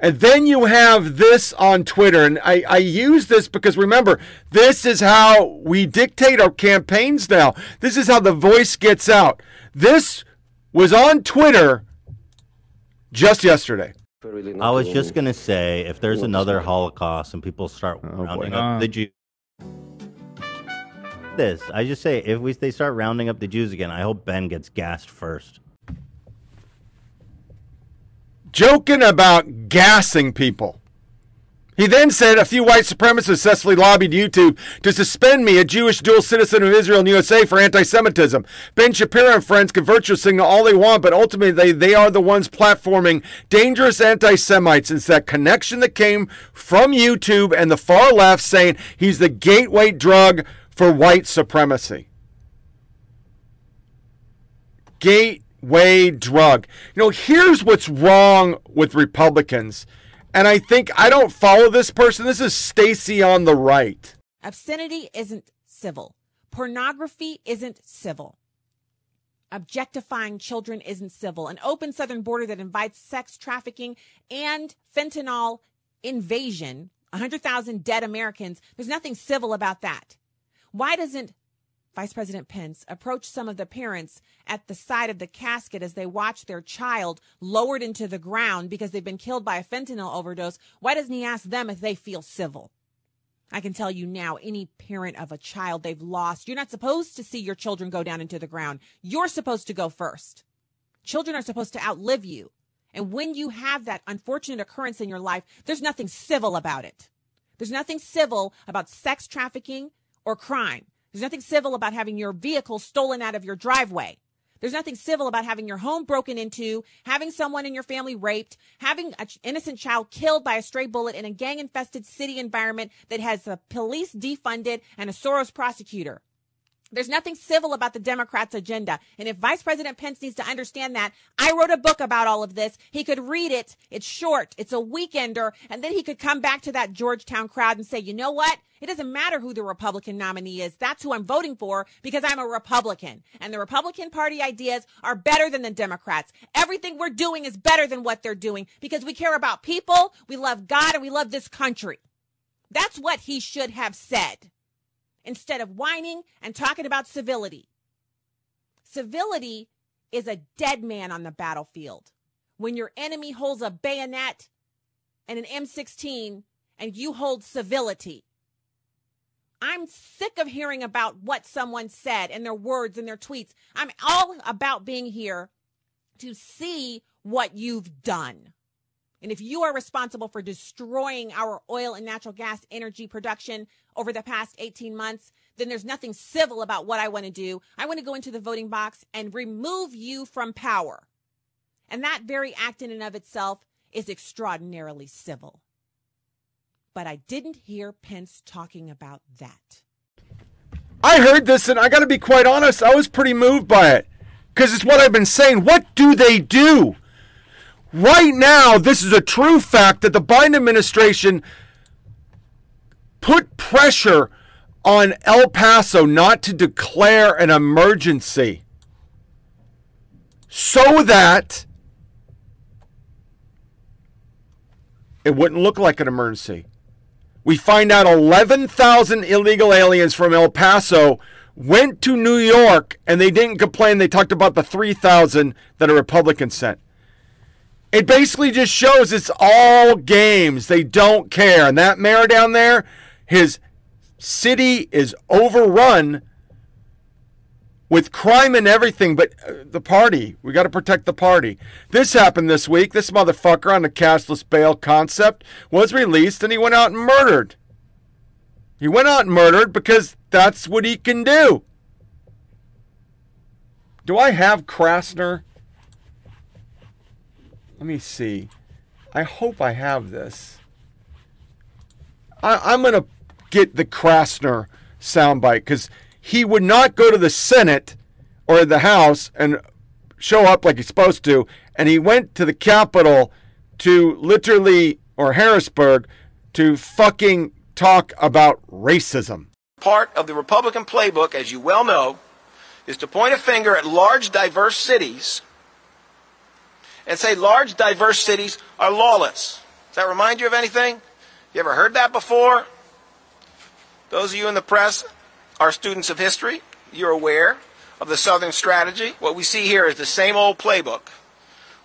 And then you have this on Twitter. And I, I use this because remember, this is how we dictate our campaigns now. This is how the voice gets out. This was on Twitter just yesterday. I was just gonna say, if there's another Holocaust and people start oh, rounding up uh. the Jews, this I just say, if we they start rounding up the Jews again, I hope Ben gets gassed first. joking about gassing people. He then said a few white supremacists successfully lobbied YouTube to suspend me, a Jewish dual citizen of Israel and USA, for anti Semitism. Ben Shapiro and friends can virtue signal all they want, but ultimately they, they are the ones platforming dangerous anti Semites. It's that connection that came from YouTube and the far left saying he's the gateway drug for white supremacy. Gateway drug. You know, here's what's wrong with Republicans and I think I don't follow this person. This is Stacy on the right. Obscenity isn't civil. Pornography isn't civil. Objectifying children isn't civil. An open southern border that invites sex trafficking and fentanyl invasion, 100,000 dead Americans, there's nothing civil about that. Why doesn't Vice President Pence approached some of the parents at the side of the casket as they watched their child lowered into the ground because they've been killed by a fentanyl overdose. Why doesn't he ask them if they feel civil? I can tell you now, any parent of a child they've lost, you're not supposed to see your children go down into the ground. You're supposed to go first. Children are supposed to outlive you. And when you have that unfortunate occurrence in your life, there's nothing civil about it. There's nothing civil about sex trafficking or crime. There's nothing civil about having your vehicle stolen out of your driveway. There's nothing civil about having your home broken into, having someone in your family raped, having an innocent child killed by a stray bullet in a gang infested city environment that has the police defunded and a Soros prosecutor. There's nothing civil about the Democrats' agenda. And if Vice President Pence needs to understand that, I wrote a book about all of this. He could read it. It's short. It's a weekender. And then he could come back to that Georgetown crowd and say, you know what? It doesn't matter who the Republican nominee is. That's who I'm voting for because I'm a Republican. And the Republican Party ideas are better than the Democrats. Everything we're doing is better than what they're doing because we care about people, we love God, and we love this country. That's what he should have said instead of whining and talking about civility. Civility is a dead man on the battlefield. When your enemy holds a bayonet and an M16 and you hold civility. I'm sick of hearing about what someone said and their words and their tweets. I'm all about being here to see what you've done. And if you are responsible for destroying our oil and natural gas energy production over the past 18 months, then there's nothing civil about what I want to do. I want to go into the voting box and remove you from power. And that very act in and of itself is extraordinarily civil. But I didn't hear Pence talking about that. I heard this and I got to be quite honest, I was pretty moved by it. Because it's what I've been saying. What do they do? Right now, this is a true fact that the Biden administration put pressure on El Paso not to declare an emergency so that it wouldn't look like an emergency. We find out 11,000 illegal aliens from El Paso went to New York and they didn't complain. They talked about the 3,000 that a Republican sent. It basically just shows it's all games. They don't care. And that mayor down there, his city is overrun with crime and everything, but uh, the party, we got to protect the party. This happened this week. This motherfucker on the cashless bail concept was released and he went out and murdered. He went out and murdered because that's what he can do. Do I have Krasner? Let me see. I hope I have this. I, am going to get the Krasner soundbite because he would not go to the Senate or the House and show up like he's supposed to. And he went to the Capitol to literally, or Harrisburg, to fucking talk about racism. Part of the Republican playbook, as you well know, is to point a finger at large, diverse cities and say large, diverse cities are lawless. Does that remind you of anything? You ever heard that before? Those of you in the press are students of history. You're aware of the Southern strategy. What we see here is the same old playbook,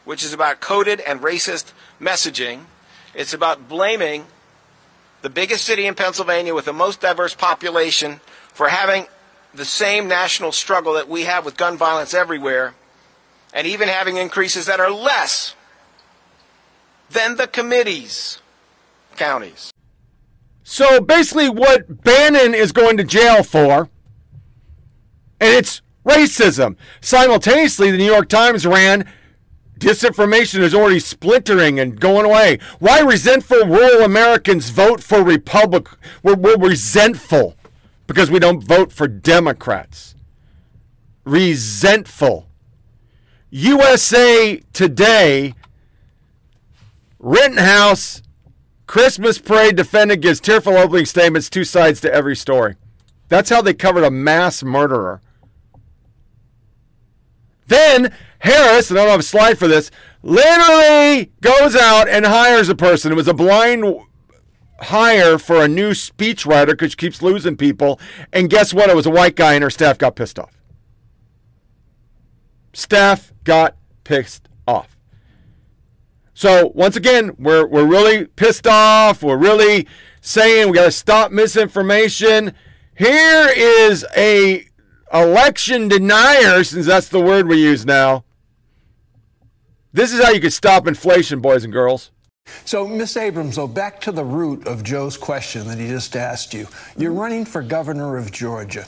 which is about coded and racist messaging. It's about blaming the biggest city in Pennsylvania with the most diverse population for having the same national struggle that we have with gun violence everywhere, and even having increases that are less than the committee's counties. So basically, what Bannon is going to jail for, and it's racism. Simultaneously, the New York Times ran disinformation is already splintering and going away. Why resentful rural Americans vote for Republic? We're, we're resentful because we don't vote for Democrats. Resentful. USA Today, Rittenhouse, Christmas parade defendant gives tearful opening statements, two sides to every story. That's how they covered a mass murderer. Then Harris, and I don't have a slide for this, literally goes out and hires a person. It was a blind hire for a new speechwriter because she keeps losing people. And guess what? It was a white guy, and her staff got pissed off. Staff got pissed. So once again, we're we're really pissed off. We're really saying we got to stop misinformation. Here is a election denier, since that's the word we use now. This is how you could stop inflation, boys and girls. So, Ms. Abrams, though, back to the root of Joe's question that he just asked you. You're running for governor of Georgia.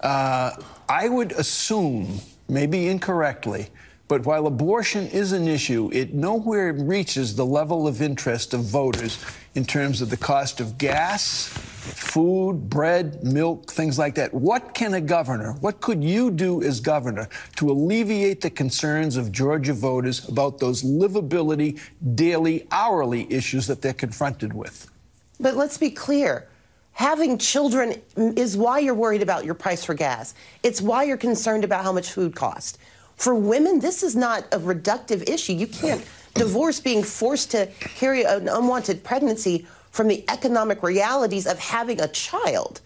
Uh, I would assume, maybe incorrectly, but while abortion is an issue, it nowhere reaches the level of interest of voters in terms of the cost of gas, food, bread, milk, things like that. What can a governor, what could you do as governor to alleviate the concerns of Georgia voters about those livability, daily, hourly issues that they're confronted with? But let's be clear. Having children is why you're worried about your price for gas. It's why you're concerned about how much food costs. For women, this is not a reductive issue. You can't divorce being forced to carry an unwanted pregnancy from the economic realities of having a child.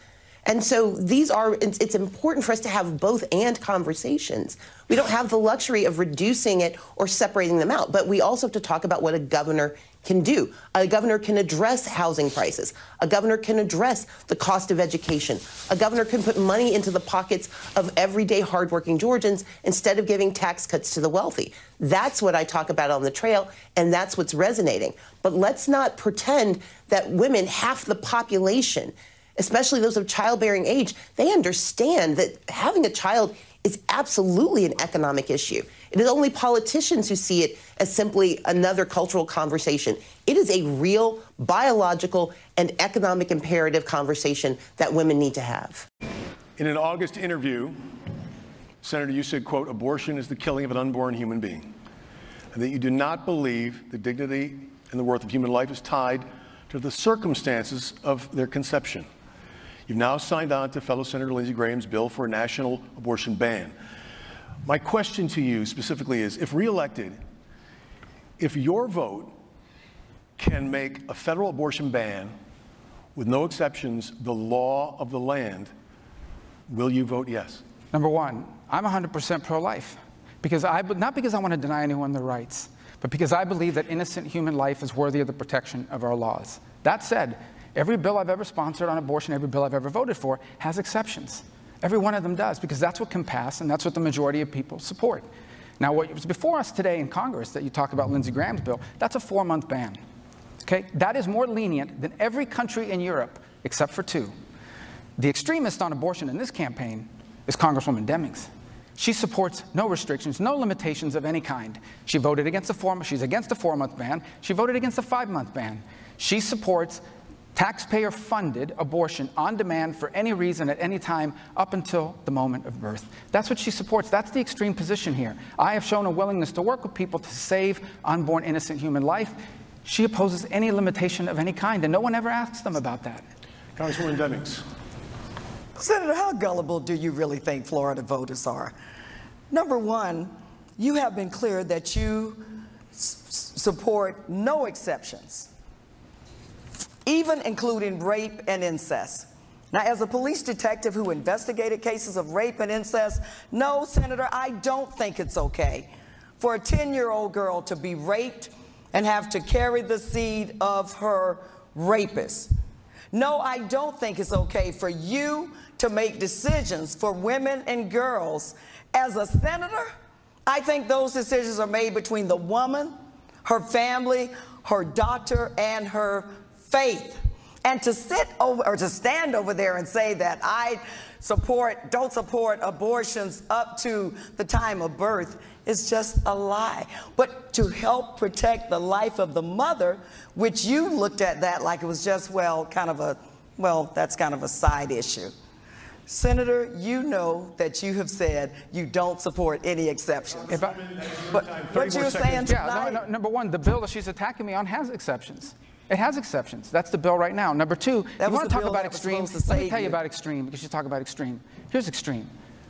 And so these are, it's, it's, important for us to have both and conversations. We don't have the luxury of reducing it or separating them out, but we also have to talk about what a governor can do. A governor can address housing prices. A governor can address the cost of education. A governor can put money into the pockets of everyday hardworking Georgians instead of giving tax cuts to the wealthy. That's what I talk about on the trail, and that's what's resonating. But let's not pretend that women, half the population, especially those of childbearing age, they understand that having a child is absolutely an economic issue. It is only politicians who see it as simply another cultural conversation. It is a real biological and economic imperative conversation that women need to have. In an August interview, Senator, you said, quote, abortion is the killing of an unborn human being, and that you do not believe the dignity and the worth of human life is tied to the circumstances of their conception. You've now signed on to fellow Senator Lindsey Graham's bill for a national abortion ban. My question to you specifically is if reelected, if your vote can make a federal abortion ban with no exceptions the law of the land, will you vote yes? Number one, I'm 100% pro life. Because I, not because I want to deny anyone their rights, but because I believe that innocent human life is worthy of the protection of our laws. That said, every bill I've ever sponsored on abortion, every bill I've ever voted for, has exceptions. Every one of them does, because that's what can pass and that's what the majority of people support. Now, what was before us today in Congress that you talk about Lindsey Graham's bill, that's a four month ban. Okay? That is more lenient than every country in Europe except for two. The extremist on abortion in this campaign is Congresswoman Demings. She supports no restrictions, no limitations of any kind. She voted against the four, she's against the four month ban. She voted against the five month ban. She supports taxpayer funded abortion on demand for any reason at any time up until the moment of birth. That's what she supports. That's the extreme position here. I have shown a willingness to work with people to save unborn innocent human life. She opposes any limitation of any kind, and no one ever asks them about that. Congresswoman Demings. Senator, how gullible do you really think Florida voters are? Number one, you have been clear that you support no exceptions even including rape and incest. Now, as a police detective who investigated cases of rape and incest, no, Senator, I don't think it's okay for a 10 year old girl to be raped and have to carry the seed of her rapist. No, I don't think it's okay for you to make decisions for women and girls. As a senator, I think those decisions are made between the woman, her family, her doctor, and her faith. And to sit over or to stand over there and say that I support, don't support abortions up to the time of birth is just a lie. But to help protect the life of the mother, which you looked at that like it was just, well, kind of a, well, that's kind of a side issue. Senator, you know that you have said you don't support any exceptions. If I, but what you're saying yeah, tonight, no, no, number one, the bill that she's attacking me on has exceptions. It has exceptions. That's the bill right now. Number two, That you want to talk about extreme? Let me tell you you. about extreme because you talk about extreme. Here's extreme.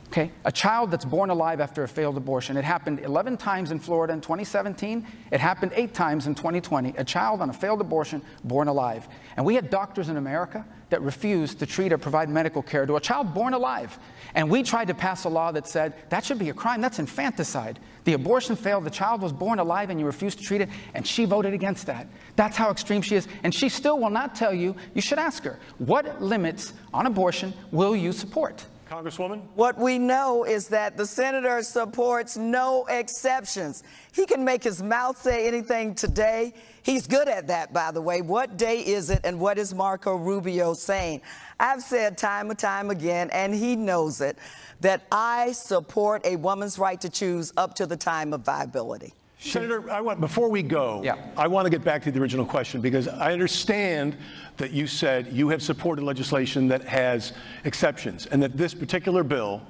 Okay, a child that's born alive after a failed abortion. It happened 11 times in Florida in 2017. It happened eight times in 2020. A child on a failed abortion born alive. And we had doctors in America that refused to treat or provide medical care to a child born alive. And we tried to pass a law that said that should be a crime. That's infanticide. The abortion failed. The child was born alive and you refused to treat it. And she voted against that. That's how extreme she is. And she still will not tell you. You should ask her what limits on abortion will you support? Congresswoman? What we know is that the senator supports no exceptions. He can make his mouth say anything today. He's good at that, by the way. What day is it and what is Marco Rubio saying? I've said time and time again, and he knows it, that I support a woman's right to choose up to the time of viability. Senator, I want, before we go, I want to get back to the original question because I understand that you said you have supported legislation that has exceptions and that this particular bill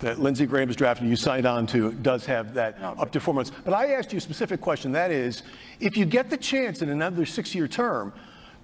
that Lindsey Graham has drafted, you signed on to, does have that up to four months. But I asked you a specific question. That is, if you get the chance in another six-year term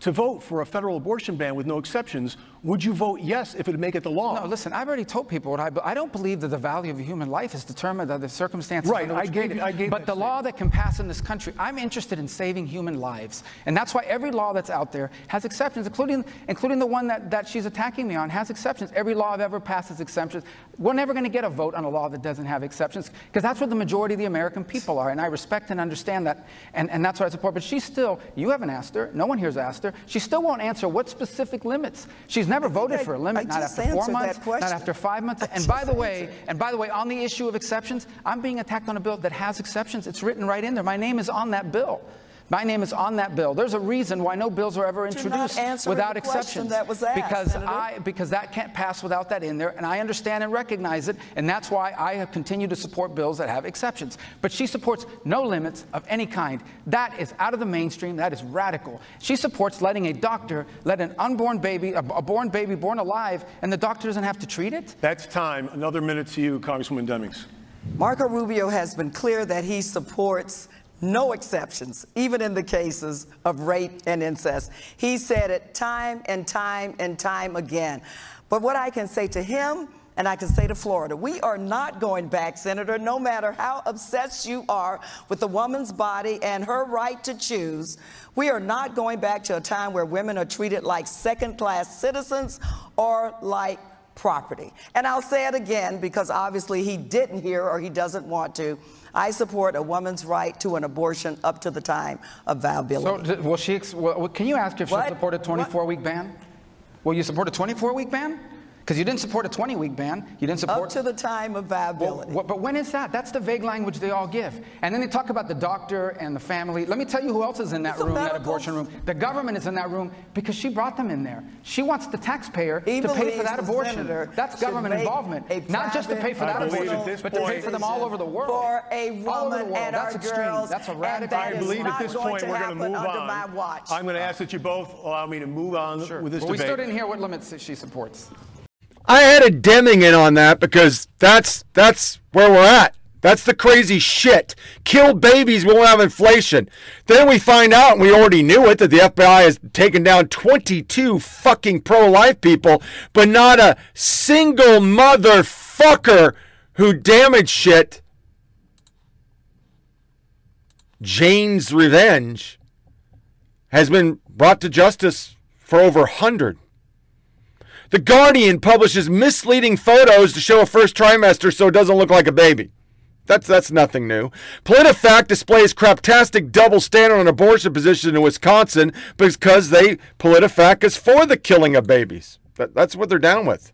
to vote for a federal abortion ban with no exceptions, would you vote yes if it would make it the law? No, listen, I've already told people what I, I don't believe that the value of a human life is determined by the circumstances Right, under which I gave- created. I gave But the law that can pass in this country, I'm interested in saving human lives. And that's why every law that's out there has exceptions, including, including the one that, that she's attacking me on has exceptions. Every law I've ever passed has exceptions. We're never going to get a vote on a law that doesn't have exceptions because that's what the majority of the American people are. And I respect and understand that. And, and that's what I support. But she still, you haven't asked her, no one here's asked her, she still won't answer what specific limits. She's never voted I- for a limit, I not after four months, not after five months. I And by the way, answered. and by the way, on the issue of exceptions, I'm being attacked on a bill that has exceptions. It's written right in there. My name is on that bill. My name is on that bill. There's a reason why no bills were ever But you're not introduced without exceptions. that was asked, because Senator. I because that can't pass without that in there, and I understand and recognize it, and that's why I have continued to support bills that have exceptions. But she supports no limits of any kind. That is out of the mainstream. That is radical. She supports letting a doctor let an unborn baby, a, a born baby born alive, and the doctor doesn't have to treat it. That's time. Another minute to you, Congresswoman Demings. Marco Rubio has been clear that he supports no exceptions, even in the cases of rape and incest. He said it time and time and time again. But what I can say to him, and I can say to Florida, we are not going back, Senator, no matter how obsessed you are with the woman's body and her right to choose. We are not going back to a time where women are treated like second class citizens or like property. And I'll say it again because obviously he didn't hear or he doesn't want to. I support a woman's right to an abortion up to the time of viability. d- will she? well, Can you ask if she'll support a 24-week ban? Will you support a 24-week ban? Because you didn't support a 20-week ban. You didn't support. up to the time of viability. Well, but when is that? That's the vague language they all give. And then they talk about the doctor and the family. Let me tell you who else is in that It's a room, that abortion room. The government is in that room because she brought them in there. She wants the taxpayer He to pay for believes that the abortion. senator That's government involvement. Not just to pay for that private I believe abortion, but to pay for them all over the world. For a All over the woman world. and That's our extreme. girls, That's a and radical. that I is believe at not this going point to we're going to happen move under on. my watch. I'm going to ask that you both allow me to move on with this But we debate. still didn't hear what limits she supports. I added Deming in on that because that's that's where we're at. That's the crazy shit. Kill babies, we won't have inflation. Then we find out, and we already knew it, that the FBI has taken down 22 fucking pro-life people, but not a single motherfucker who damaged shit. Jane's Revenge has been brought to justice for over 100. The Guardian publishes misleading photos to show a first trimester so it doesn't look like a baby. That's that's nothing new. PolitiFact displays craptastic double standard on abortion position in Wisconsin because they PolitiFact is for the killing of babies. That, that's what they're down with.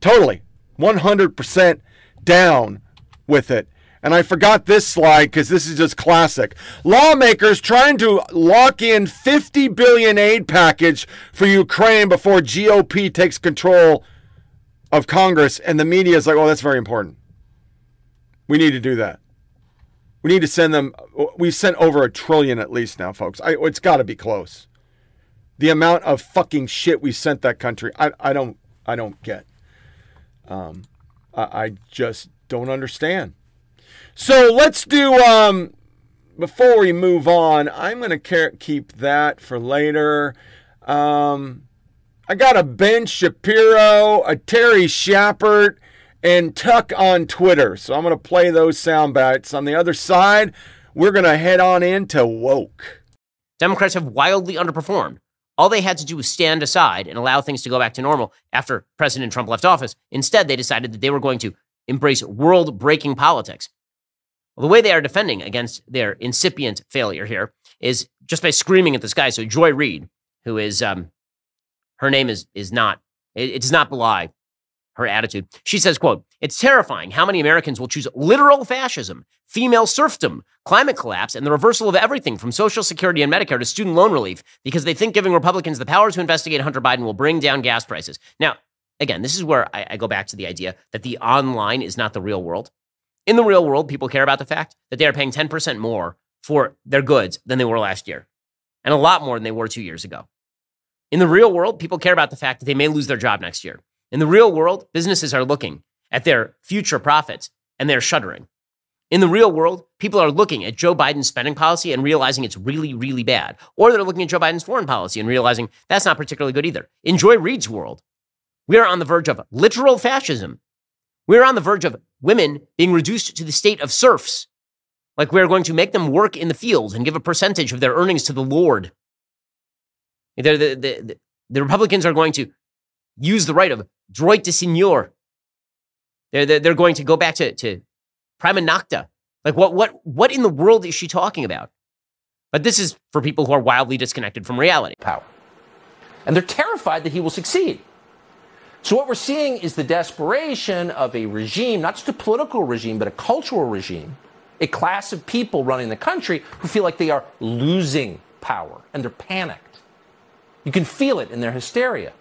Totally, 100% down with it. And I forgot this slide because this is just classic. Lawmakers trying to lock in 50 billion aid package for Ukraine before GOP takes control of Congress, and the media is like, "Oh, that's very important. We need to do that. We need to send them. We've sent over a trillion at least now, folks. I, it's got to be close. The amount of fucking shit we sent that country, I, I don't, I don't get. Um, I, I just don't understand. So let's do. Um, before we move on, I'm gonna keep that for later. Um, I got a Ben Shapiro, a Terry Schappert, and Tuck on Twitter. So I'm going to play those sound bites. On the other side, we're going to head on into woke. Democrats have wildly underperformed. All they had to do was stand aside and allow things to go back to normal after President Trump left office. Instead, they decided that they were going to embrace world breaking politics. Well, the way they are defending against their incipient failure here is just by screaming at the sky. So, Joy Reid, who is um, her name is is not it, it does not belie her attitude. She says, quote, It's terrifying how many Americans will choose literal fascism, female serfdom, climate collapse, and the reversal of everything from Social Security and Medicare to student loan relief because they think giving Republicans the power to investigate Hunter Biden will bring down gas prices. Now, again, this is where I, I go back to the idea that the online is not the real world. In the real world, people care about the fact that they are paying 10% more for their goods than they were last year, and a lot more than they were two years ago. In the real world, people care about the fact that they may lose their job next year. In the real world, businesses are looking at their future profits and they're shuddering. In the real world, people are looking at Joe Biden's spending policy and realizing it's really, really bad. Or they're looking at Joe Biden's foreign policy and realizing that's not particularly good either. In Joy Reid's world, we are on the verge of literal fascism. We're on the verge of women being reduced to the state of serfs. Like we're going to make them work in the fields and give a percentage of their earnings to the Lord. The, the, the, the, Republicans are going to use the right of droit de seigneur. They're, they're, they're going to go back to, to prima nocta. Like, what, what, what in the world is she talking about? But this is for people who are wildly disconnected from reality. Power. And they're terrified that he will succeed. So, what we're seeing is the desperation of a regime, not just a political regime, but a cultural regime, a class of people running the country who feel like they are losing power and they're panicked. You can feel it in their hysteria.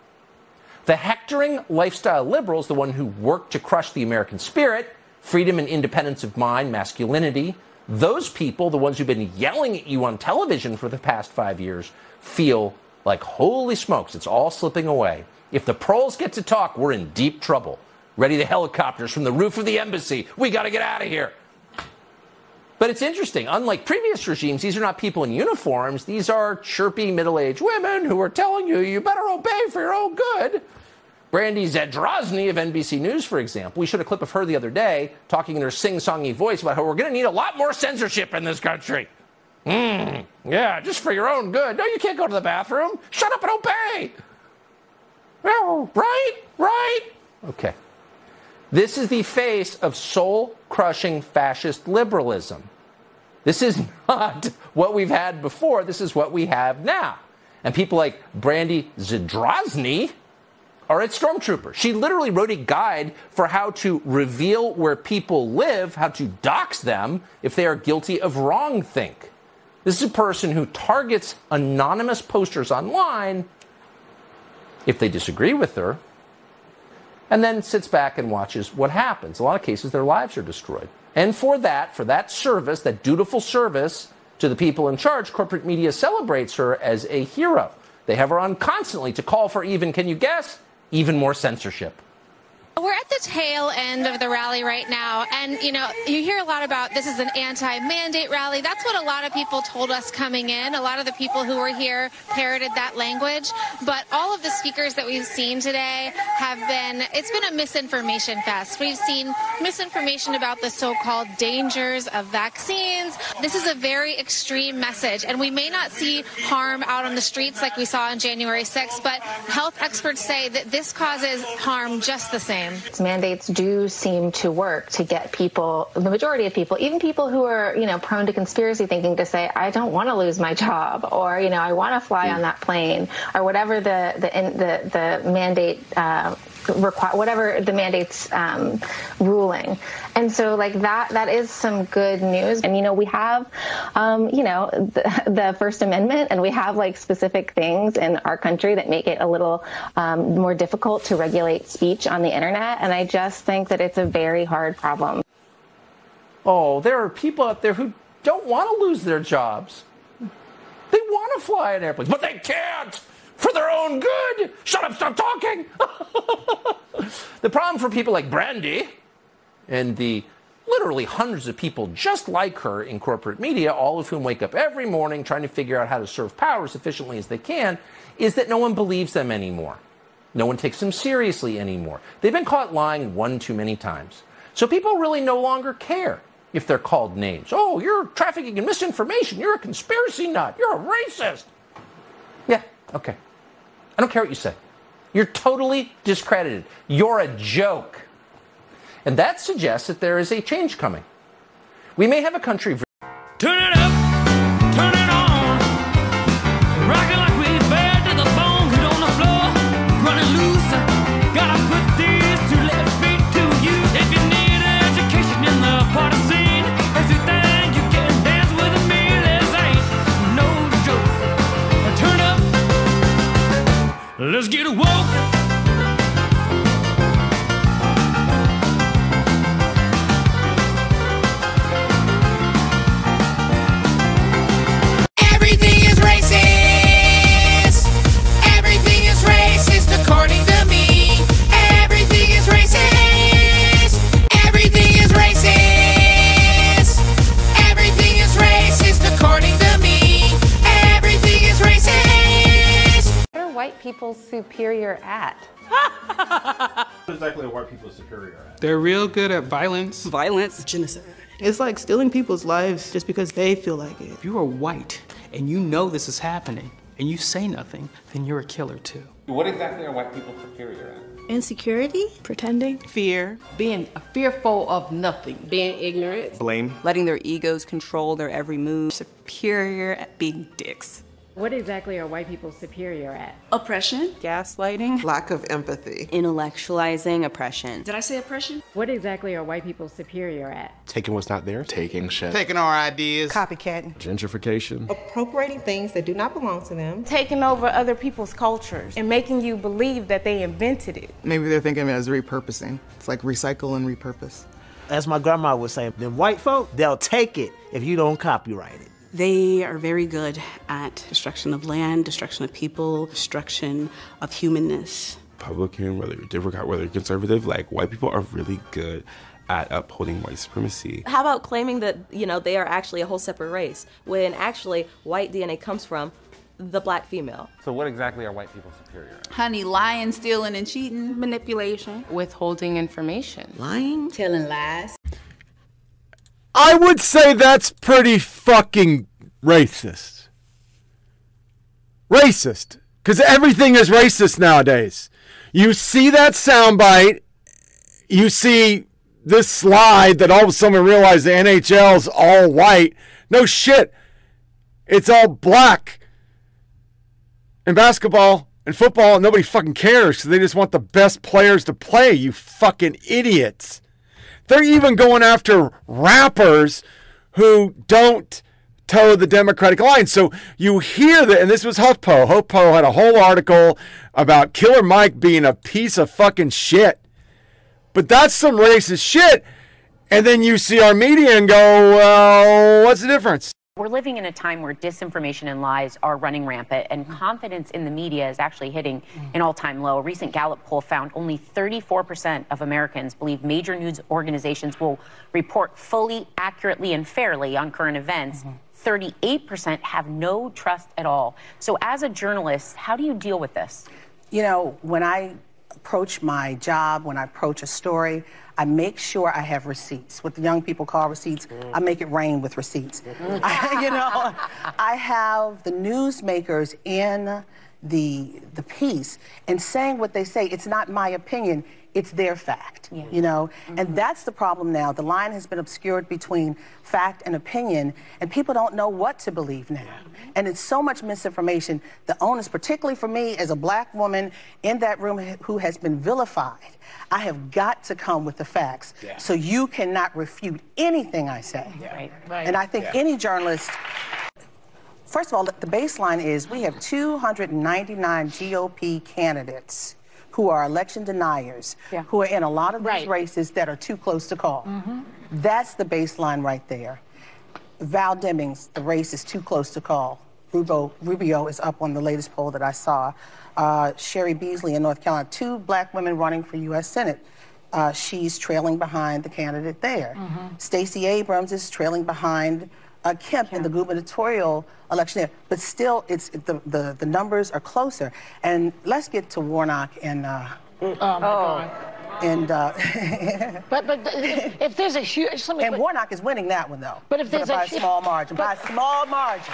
The hectoring lifestyle liberals, the one who worked to crush the American spirit, freedom and independence of mind, masculinity, those people, the ones who've been yelling at you on television for the past five years, feel like, holy smokes, it's all slipping away. If the proles get to talk, we're in deep trouble. Ready the helicopters from the roof of the embassy. We got to get out of here. But it's interesting. Unlike previous regimes, these are not people in uniforms. These are chirpy middle aged women who are telling you, you better obey for your own good. Brandy Zadrozny of NBC News, for example, we showed a clip of her the other day talking in her sing songy voice about how we're going to need a lot more censorship in this country. Mm, yeah, just for your own good. No, you can't go to the bathroom. Shut up and obey. Right, right. Okay. This is the face of soul crushing fascist liberalism. This is not what we've had before. This is what we have now. And people like Brandy Zadrozny are at Stormtrooper. She literally wrote a guide for how to reveal where people live, how to dox them if they are guilty of wrongthink. This is a person who targets anonymous posters online if they disagree with her, and then sits back and watches what happens. A lot of cases, their lives are destroyed. And for that, for that service, that dutiful service to the people in charge, corporate media celebrates her as a hero. They have her on constantly to call for even, can you guess, even more censorship. We're at the tail end of the rally right now, and you know, you hear a lot about this is an anti-mandate rally. That's what a lot of people told us coming in. A lot of the people who were here parroted that language, but all of the speakers that we've seen today have been it's been a misinformation fest. We've seen misinformation about the so-called dangers of vaccines. This is a very extreme message, and we may not see harm out on the streets like we saw on January 6th, but health experts say that this causes harm just the same. Mandates do seem to work to get people, the majority of people, even people who are, you know, prone to conspiracy thinking to say, I don't want to lose my job or, you know, I want to fly on that plane or whatever the, the, the, the mandate uh, require whatever the mandates um, ruling. And so like that that is some good news. And you know we have um, you know the, the, First Amendment and we have like specific things in our country that make it a little um, more difficult to regulate speech on the internet. And I just think that it's a very hard problem. Oh, there are people out there who don't want to lose their jobs. They want to fly in airplanes, but they can't for their own good. Shut up, stop talking. the problem for people like Brandy and the literally hundreds of people just like her in corporate media, all of whom wake up every morning trying to figure out how to serve power as efficiently as they can, is that no one believes them anymore. No one takes them seriously anymore. They've been caught lying one too many times. So people really no longer care if they're called names. Oh, you're trafficking in misinformation. You're a conspiracy nut. You're a racist. Yeah, okay. I don't care what you say. You're totally discredited. You're a joke. And that suggests that there is a change coming. We may have a country. Turn it up, let's get woke. People superior at? What exactly are white people superior at? They're real good at violence. Violence. Genocide. It's like stealing people's lives just because they feel like it. If you are white and you know this is happening and you say nothing, then you're a killer too. What exactly are white people superior at? Insecurity, pretending, fear, being fearful of nothing, being ignorant, Blame. letting their egos control their every move, superior at being dicks. What exactly are white people superior at? Oppression, gaslighting, lack of empathy, Intellectualizing oppression. Did I say oppression? What exactly are white people superior at? Taking what's not there. Taking shit. Taking our ideas. copycatting, Gentrification. appropriating things that do not belong to them. taking over other people's cultures and making you believe that they invented it. Maybe they're thinking of it as repurposing. It's like recycle and repurpose. As my grandma would say, them white folk, they'll take it if you don't copyright it. They are very good at destruction of land, destruction of people, destruction of humanness. Republican, whether you're Democrat, whether you're conservative, like white people are really good at upholding white supremacy. How about claiming that, you know, they are actually a whole separate race when actually white DNA comes from the black female? So what exactly are white people superior at? Honey, lying, stealing, and cheating. Manipulation. Withholding information. Lying. Telling lies. I would say that's pretty fucking racist. Racist. Because everything is racist nowadays. You see that soundbite, you see this slide that all of a sudden realize the NHL's all white. No shit. It's all black. In basketball and football, nobody fucking cares because they just want the best players to play, you fucking idiots. They're even going after rappers who don't toe the Democratic line. So you hear that, and this was HuffPo. HuffPo had a whole article about Killer Mike being a piece of fucking shit. But that's some racist shit. And then you see our media and go, well, what's the difference? We're living in a time where disinformation and lies are running rampant, and confidence in the media is actually hitting an all time low. A recent Gallup poll found only 34% of Americans believe major news organizations will report fully, accurately, and fairly on current events. Mm-hmm. 38% have no trust at all. So, as a journalist, how do you deal with this? You know, when I approach my job, when I approach a story, I make sure I have receipts. What the young people call receipts, I make it rain with receipts. I, you know, I have the newsmakers in the the piece and saying what they say. It's not my opinion. It's their fact, you know? And mm-hmm. that's the problem now. The line has been obscured between fact and opinion, and people don't know what to believe now. And it's so much misinformation. The onus, particularly for me as a black woman in that room who has been vilified, I have got to come with the facts. Yeah. So you cannot refute anything I say. Right. Right. And I think Yeah. any journalist First of all, the baseline is we have 299 GOP candidates who are election deniers, who are in a lot of these races that are too close to call. That's the baseline right there. Val Demings, the race is too close to call. Rubio, Rubio is up on the latest poll that I saw. Uh, Cheri Beasley in North Carolina, two black women running for U.S. Senate. Uh, she's trailing behind the candidate there. Stacey Abrams is trailing behind uh, Kemp in the gubernatorial election there. But still, it's the, the, the numbers are closer. And let's get to Warnock and. Uh, Oh, my God. And uh, But but if, if there's a huge, let me and put- Warnock is winning that one though. But if there's by a a hu- small margin, by a small margin.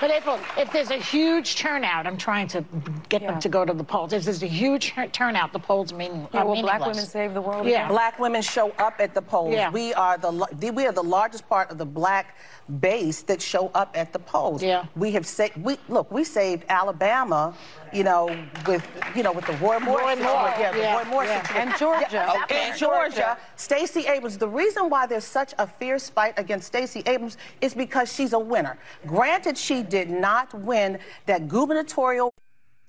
But April, if there's a huge turnout, I'm trying to get them to go to the polls. If there's a huge turnout, the polls mean Yeah, are will black women save the world? Yeah. Black women show up at the polls. Yeah. We are the, we are the largest part of the black base that show up at the polls. Yeah. We have saved. We look. We saved Alabama. You know, with you know with the Roy Moore Roy. Moore, Yeah, the yeah, Roy Moore yeah. And Georgia. Yeah, Okay. And Georgia. Georgia. Stacey Abrams. The reason why there's such a fierce fight against Stacey Abrams is because she's a winner. Granted, she did not win that gubernatorial.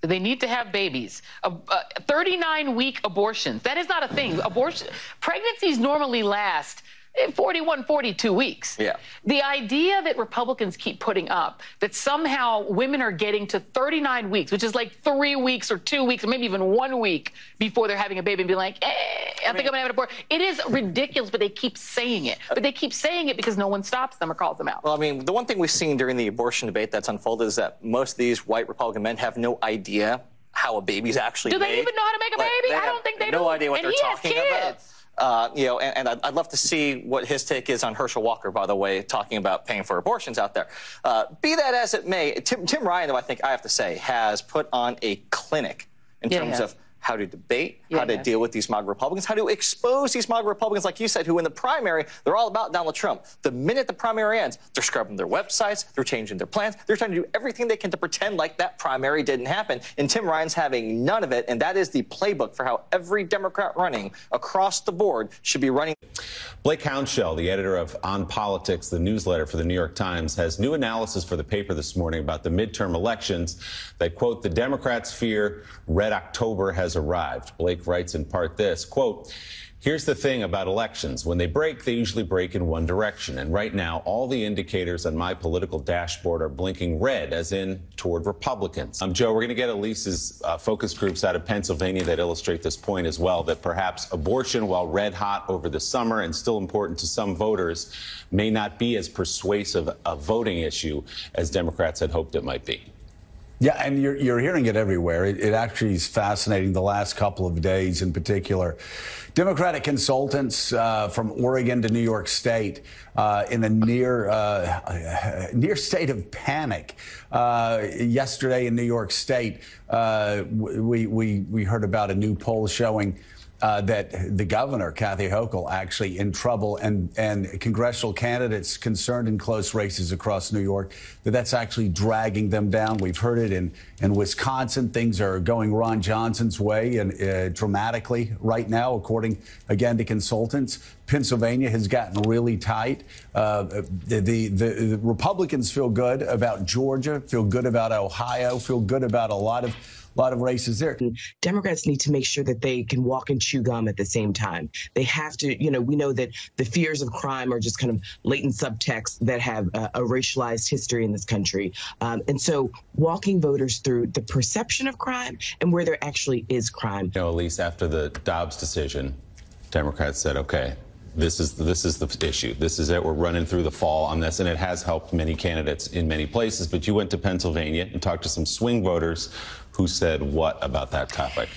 They need to have babies. Uh, uh, 39 week abortions. That is not a thing. Abortion pregnancies normally last 41, 42 weeks. Yeah. The idea that Republicans keep putting up that somehow women are getting to 39 weeks, which is like three weeks or two weeks or maybe even one week before they're having a baby and be like, eh, I, think I'm gonna have an abortion. It is ridiculous, but they keep saying it. But they keep saying it because no one stops them or calls them out. Well, I mean, the one thing we've seen during the abortion debate that's unfolded is that most of these white Republican men have no idea how a baby's actually Do they made. even know how to make a Like, baby? I don't think they no do. No idea what and they're he has talking kids. about. Uh, you know, and, and I'd, I'd love to see what his take is on Herschel Walker, by the way, talking about paying for abortions out there. Uh, be that as it may, Tim, Tim Ryan, though, I think I have to say, has put on a clinic in Yeah, terms has. of how to debate, Yeah, how to he has. deal with these MAGA Republicans, how to expose these MAGA Republicans, like you said, who in the primary, they're all about Donald Trump. The minute the primary ends, they're scrubbing their websites, they're changing their plans, they're trying to do everything they can to pretend like that primary didn't happen. And Tim Ryan's having none of it, and that is the playbook for how every Democrat running across the board should be running. Blake Hounshell, the editor of On Politics, the newsletter for the New York Times, has new analysis for the paper this morning about the midterm elections that, quote, the Democrats fear red October has arrived. Blake writes in part this, quote, Here's the thing about elections. When they break, they usually break in one direction. And right now, all the indicators on my political dashboard are blinking red, as in toward Republicans. Um, Joe, we're going to get Elise's uh, focus groups out of Pennsylvania that illustrate this point as well, that perhaps abortion, while red hot over the summer and still important to some voters, may not be as persuasive a voting issue as Democrats had hoped it might be. Yeah, and you're, you're hearing it everywhere. It, it actually is fascinating the last couple of days in particular. Democratic consultants uh, from Oregon to New York State uh, in a near, uh, near state of panic. Uh, yesterday in New York State, uh, we, we, we heard about a new poll showing uh, that the governor, Kathy Hochul, actually in trouble, and and congressional candidates concerned in close races across New York that that's actually dragging them down. We've heard it in in Wisconsin. Things are going Ron Johnson's way and uh, dramatically right now, according again to consultants. Pennsylvania has gotten really tight. Uh, the, the, the Republicans feel good about Georgia, feel good about Ohio, feel good about a lot of a lot of races there. Democrats need to make sure that they can walk and chew gum at the same time. They have to, you know, we know that the fears of crime are just kind of latent subtexts that have uh, a racialized history in this country. Um, and so walking voters through the perception of crime and where there actually is crime. You know, Elise, after the Dobbs decision, Democrats said, okay, this is this is the issue. This is it. We're running through the fall on this, and it has helped many candidates in many places. But you went to Pennsylvania and talked to some swing voters who said what about that topic?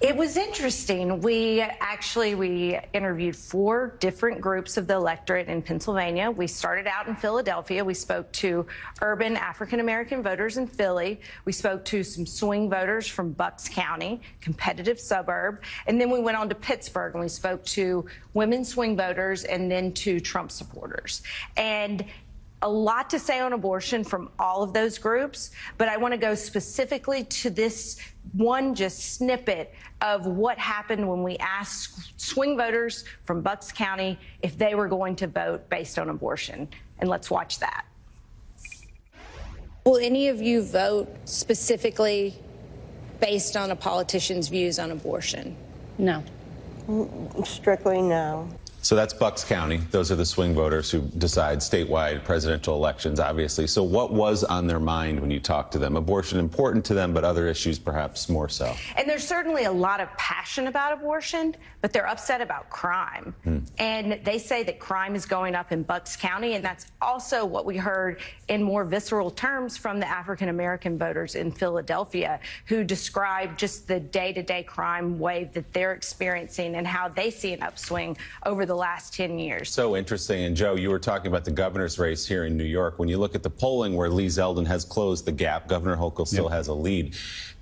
It was interesting. We actually we interviewed four different groups of the electorate in Pennsylvania. We started out in Philadelphia. We spoke to urban African American voters in Philly. We spoke to some swing voters from Bucks County, competitive suburb, and then we went on to Pittsburgh and we spoke to women swing voters and then to Trump supporters. And a lot to say on abortion from all of those groups, but I want to go specifically to this one just snippet of what happened when we asked swing voters from Bucks County if they were going to vote based on abortion. And let's watch that. Will any of you vote specifically based on a politician's views on abortion? No. Mm, strictly no. So that's Bucks County. Those are the swing voters who decide statewide presidential elections, obviously. So what was on their mind when you talked to them? Abortion important to them, but other issues perhaps more so. And there's certainly a lot of passion about abortion, but they're upset about crime. Hmm. And they say that crime is going up in Bucks County, and that's also what we heard in more visceral terms from the African American voters in Philadelphia who described just the day-to-day crime wave that they're experiencing and how they see an upswing over the the last 10 years. So interesting. And Joe, you were talking about the governor's race here in New York. When you look at the polling where Lee Zeldin has closed the gap, Governor Hochul still yep. has a lead.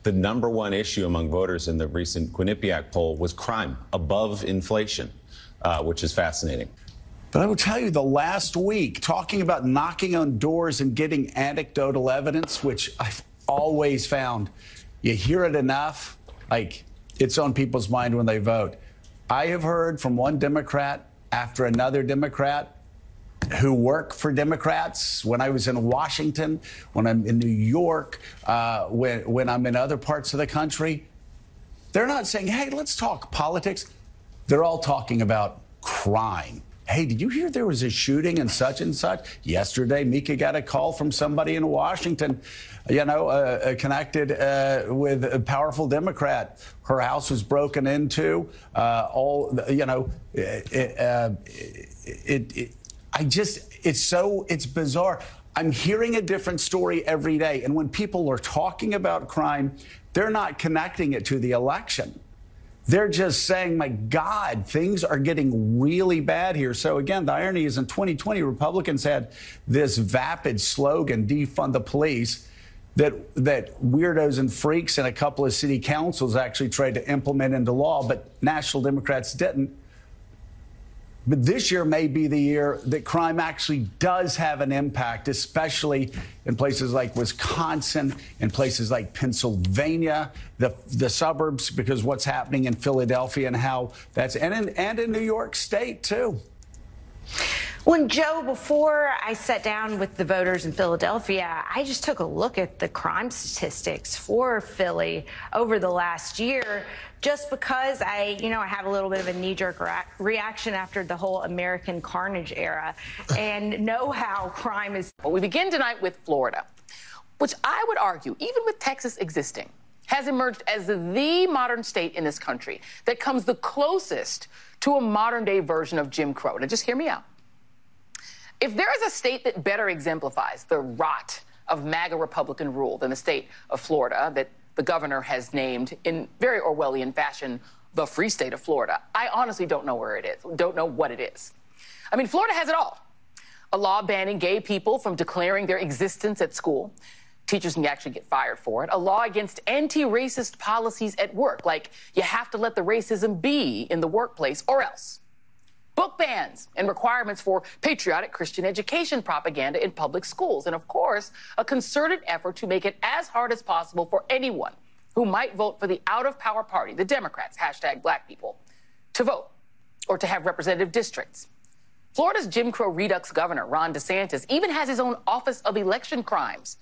The number one issue among voters in the recent Quinnipiac poll was crime above inflation, uh, which is fascinating. But I will tell you, the last week, talking about knocking on doors and getting anecdotal evidence, which I've always found, you hear it enough, like it's on people's mind when they vote. I have heard from one Democrat after another Democrat who work for Democrats when I was in Washington, when I'm in New York, uh, when, when I'm in other parts of the country. They're not saying, hey, let's talk politics. They're all talking about crime. Hey, did you hear there was a shooting and such and such? Yesterday, Mika got a call from somebody in Washington, you know, uh, uh connected uh, with a powerful Democrat. Her house was broken into. Uh, all, you know, it, uh, it, it, I just, it's so, it's bizarre. I'm hearing a different story every day. And when people are talking about crime, they're not connecting it to the election. They're just saying, my God, things are getting really bad here. So, again, the irony is in 2020, Republicans had this vapid slogan, defund the police, that, that weirdos and freaks in a couple of city councils actually tried to implement into law, but national Democrats didn't. But this year may be the year that crime actually does have an impact, especially in places like Wisconsin, in places like Pennsylvania, the the suburbs, because what's happening in Philadelphia and how that's and in, and in New York State too. When Joe, before I sat down with the voters in Philadelphia, I just took a look at the crime statistics for Philly over the last year just because I, you know, I have a little bit of a knee jerk reaction after the whole American carnage era and know how crime is. Well, we begin tonight with Florida, which I would argue, even with Texas existing, has emerged as the modern state in this country that comes the closest to a modern day version of Jim Crow. Now, just hear me out. If there is a state that better exemplifies the rot of MAGA Republican rule than the state of Florida that the governor has named in very Orwellian fashion the free state of Florida. I honestly don't know where it is, don't know what it is. I mean, Florida has it all a law banning gay people from declaring their existence at school. Teachers can actually get fired for it. A law against anti racist policies at work, like you have to let the racism be in the workplace or else book bans and requirements for patriotic Christian education propaganda in public schools, and of course, a concerted effort to make it as hard as possible for anyone who might vote for the out of power party, the Democrats, hashtag black people, to vote or to have representative districts. Florida's Jim Crow Redux governor, Ron DeSantis, even has his own Office of Election Crimes.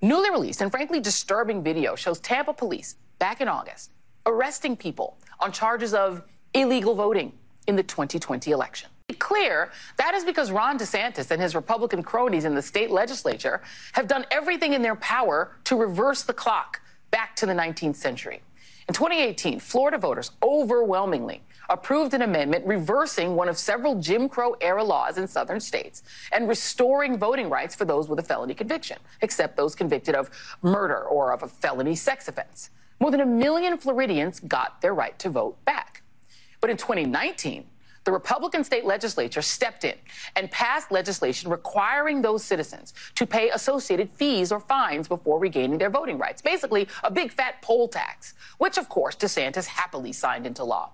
Newly released and frankly disturbing video shows Tampa police back in August arresting people on charges of illegal voting in the 2020 election. Clear, that is because Ron DeSantis and his Republican cronies in the state legislature have done everything in their power to reverse the clock back to the 19th century. In 2018, Florida voters overwhelmingly approved an amendment reversing one of several Jim Crow era laws in southern states and restoring voting rights for those with a felony conviction, except those convicted of murder or of a felony sex offense. more than a million Floridians got their right to vote back. But in 2019, the Republican state legislature stepped in and passed legislation requiring those citizens to pay associated fees or fines before regaining their voting rights. Basically, a big fat poll tax, which, of course, DeSantis happily signed into law.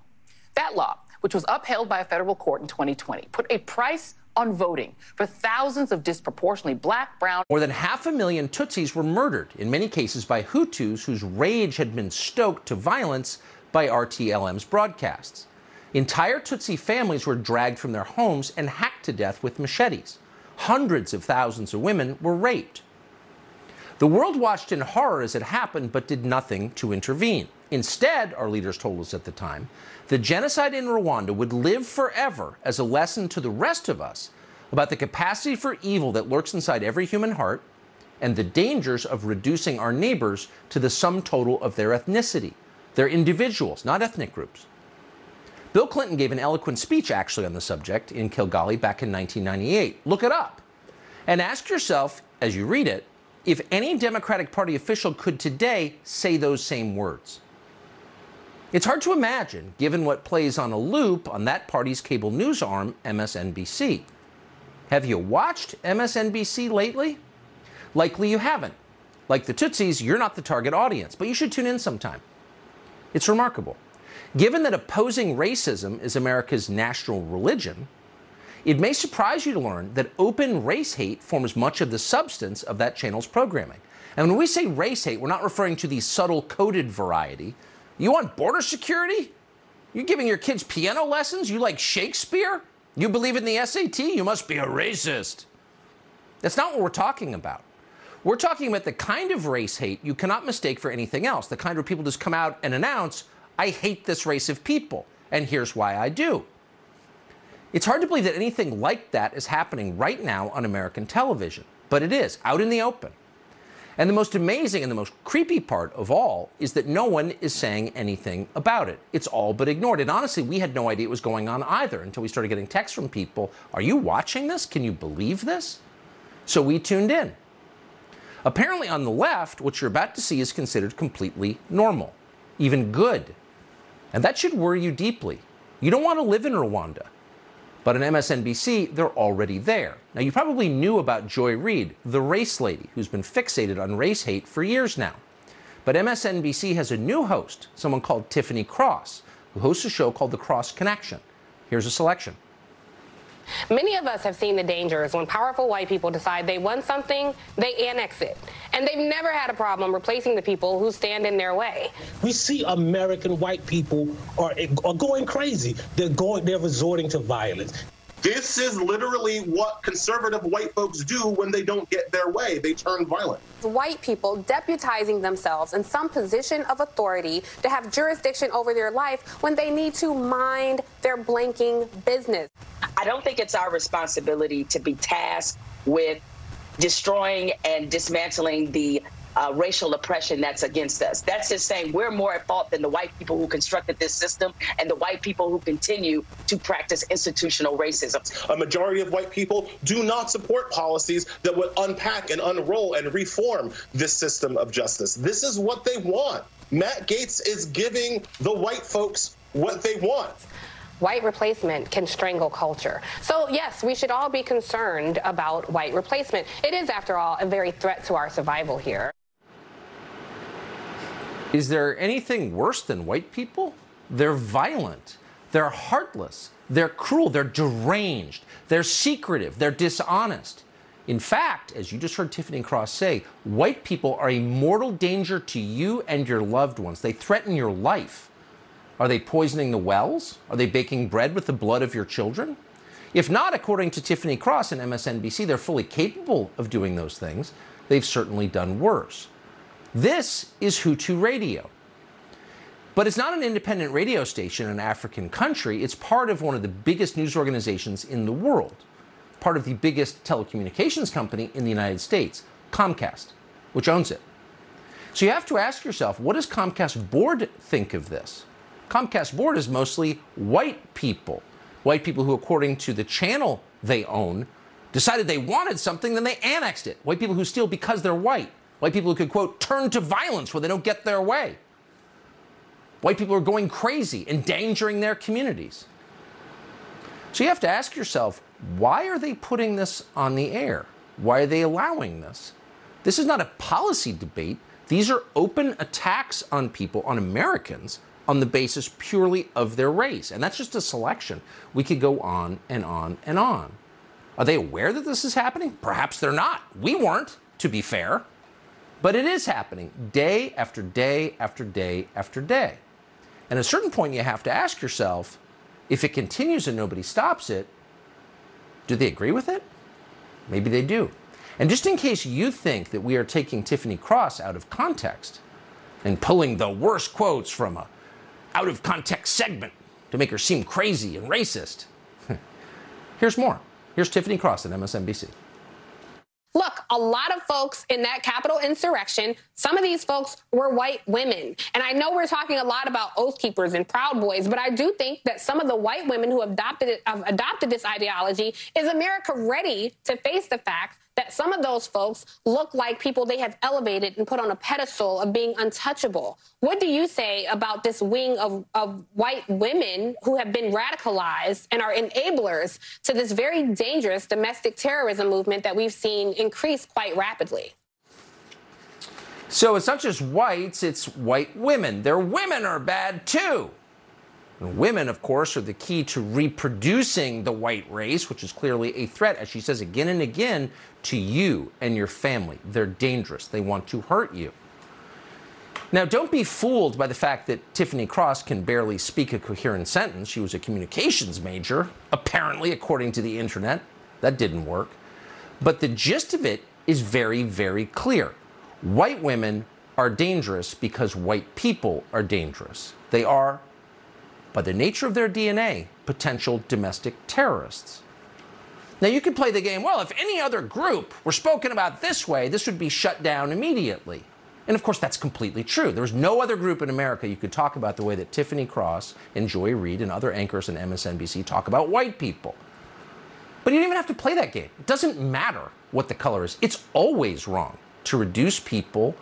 That law, which was upheld by a federal court in 2020, put a price on voting for thousands of disproportionately black, brown. More than half a million Tutsis were murdered, in many cases by Hutus whose rage had been stoked to violence by RTLM's broadcasts. Entire Tutsi families were dragged from their homes and hacked to death with machetes. Hundreds of thousands of women were raped. The world watched in horror as it happened, but did nothing to intervene. Instead, our leaders told us at the time, the genocide in Rwanda would live forever as a lesson to the rest of us about the capacity for evil that lurks inside every human heart and the dangers of reducing our neighbors to the sum total of their ethnicity. They're individuals, not ethnic groups. Bill Clinton gave an eloquent speech actually on the subject in Kigali back in 1998. Look it up. And ask yourself, as you read it, if any Democratic Party official could today say those same words. It's hard to imagine, given what plays on a loop on that party's cable news arm, MSNBC. Have you watched MSNBC lately? Likely you haven't. Like the Tutsis, you're not the target audience, but you should tune in sometime. It's remarkable. Given that opposing racism is America's national religion, it may surprise you to learn that open race hate forms much of the substance of that channel's programming. And when we say race hate, we're not referring to the subtle coded variety. You want border security? You're giving your kids piano lessons? You like Shakespeare? You believe in the SAT? You must be a racist. That's not what we're talking about. We're talking about the kind of race hate you cannot mistake for anything else, the kind where people just come out and announce, I hate this race of people, and here's why I do. It's hard to believe that anything like that is happening right now on American television, but it is, out in the open. And the most amazing and the most creepy part of all is that no one is saying anything about it. It's all but ignored. And honestly, we had no idea it was going on either until we started getting texts from people Are you watching this? Can you believe this? So we tuned in. Apparently, on the left, what you're about to see is considered completely normal, even good. And that should worry you deeply. You don't want to live in Rwanda. But on MSNBC, they're already there. Now, you probably knew about Joy Reid, the race lady, who's been fixated on race hate for years now. But MSNBC has a new host, someone called Tiffany Cross, who hosts a show called The Cross Connection. Here's a selection. Many of us have seen the dangers when powerful white people decide they want something, they annex it. And they've never had a problem replacing the people who stand in their way. We see American white people are, are going crazy. They're going they're resorting to violence. This is literally what conservative white folks do when they don't get their way. They turn violent. White people deputizing themselves in some position of authority to have jurisdiction over their life when they need to mind their blanking business. I don't think it's our responsibility to be tasked with destroying and dismantling the uh, racial oppression that's against us. That's just saying we're more at fault than the white people who constructed this system and the white people who continue to practice institutional racism. A majority of white people do not support policies that would unpack and unroll and reform this system of justice. This is what they want. Matt Gaetz is giving the white folks what they want. White replacement can strangle culture. So, yes, we should all be concerned about white replacement. It is, after all, a very threat to our survival here. Is there anything worse than white people? They're violent, they're heartless, they're cruel, they're deranged, they're secretive, they're dishonest. In fact, as you just heard Tiffany Cross say, white people are a mortal danger to you and your loved ones. They threaten your life. Are they poisoning the wells? Are they baking bread with the blood of your children? If not, according to Tiffany Cross and MSNBC, they're fully capable of doing those things. They've certainly done worse. This is Hutu Radio. But it's not an independent radio station in an African country. It's part of one of the biggest news organizations in the world, part of the biggest telecommunications company in the United States, Comcast, which owns it. So you have to ask yourself, what does Comcast board think of this? Comcast board is mostly white people, white people who, according to the channel they own, decided they wanted something, then they annexed it. White people who steal because they're white. White people who could, quote, turn to violence when they don't get their way. White people are going crazy, endangering their communities. So you have to ask yourself, why are they putting this on the air? Why are they allowing this? This is not a policy debate. These are open attacks on people, on Americans, on the basis purely of their race. And that's just a selection. We could go on and on and on. Are they aware that this is happening? Perhaps they're not. We weren't, to be fair. But it is happening day after day after day after day. And at a certain point, you have to ask yourself if it continues and nobody stops it, do they agree with it? Maybe they do. And just in case you think that we are taking Tiffany Cross out of context and pulling the worst quotes from a out of context segment to make her seem crazy and racist, here's more. Here's Tiffany Cross at MSNBC. Look, a lot of folks in that Capitol insurrection, some of these folks were white women. And I know we're talking a lot about Oath Keepers and Proud Boys, but I do think that some of the white women who adopted, it, have adopted this ideology is America ready to face the fact that some of those folks look like people they have elevated and put on a pedestal of being untouchable. What do you say about this wing of, of white women who have been radicalized and are enablers to this very dangerous domestic terrorism movement that we've seen increase quite rapidly? So it's not just whites, it's white women. Their women are bad too. And women, of course, are the key to reproducing the white race, which is clearly a threat, as she says again and again, to you and your family. They're dangerous. They want to hurt you. Now, don't be fooled by the fact that Tiffany Cross can barely speak a coherent sentence. She was a communications major, apparently, according to the internet. That didn't work. But the gist of it is very, very clear. White women are dangerous because white people are dangerous. They are by the nature of their DNA, potential domestic terrorists. Now, you could play the game, well, if any other group were spoken about this way, this would be shut down immediately. And of course, that's completely true. There was no other group in America you could talk about the way that Tiffany Cross and Joy Reid and other anchors in MSNBC talk about white people. But you don't even have to play that game. It doesn't matter what the color is. It's always wrong to reduce people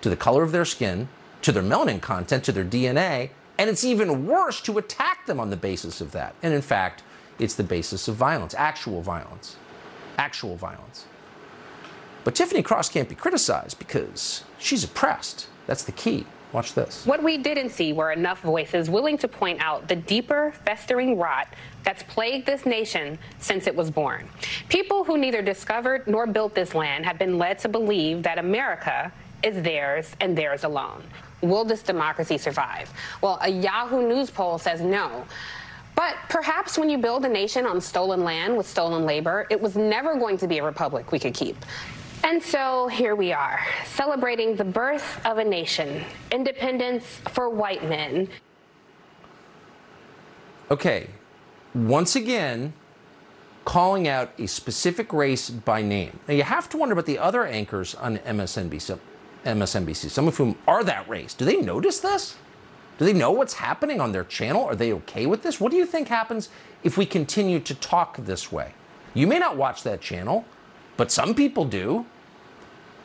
to the color of their skin, to their melanin content, to their DNA, and it's even worse to attack them on the basis of that. And in fact, it's the basis of violence, actual violence. Actual violence. But Tiffany Cross can't be criticized because she's oppressed. That's the key. Watch this. What we didn't see were enough voices willing to point out the deeper, festering rot that's plagued this nation since it was born. People who neither discovered nor built this land have been led to believe that America is theirs and theirs alone. Will this democracy survive? Well, a Yahoo News poll says no. But perhaps when you build a nation on stolen land with stolen labor, it was never going to be a republic we could keep. And so here we are, celebrating the birth of a nation, independence for white men. Okay, once again, calling out a specific race by name. Now, you have to wonder about the other anchors on MSNBC, MSNBC, some of whom are that race. Do they notice this? Do they know what's happening on their channel? Are they okay with this? What do you think happens if we continue to talk this way? You may not watch that channel, but some people do.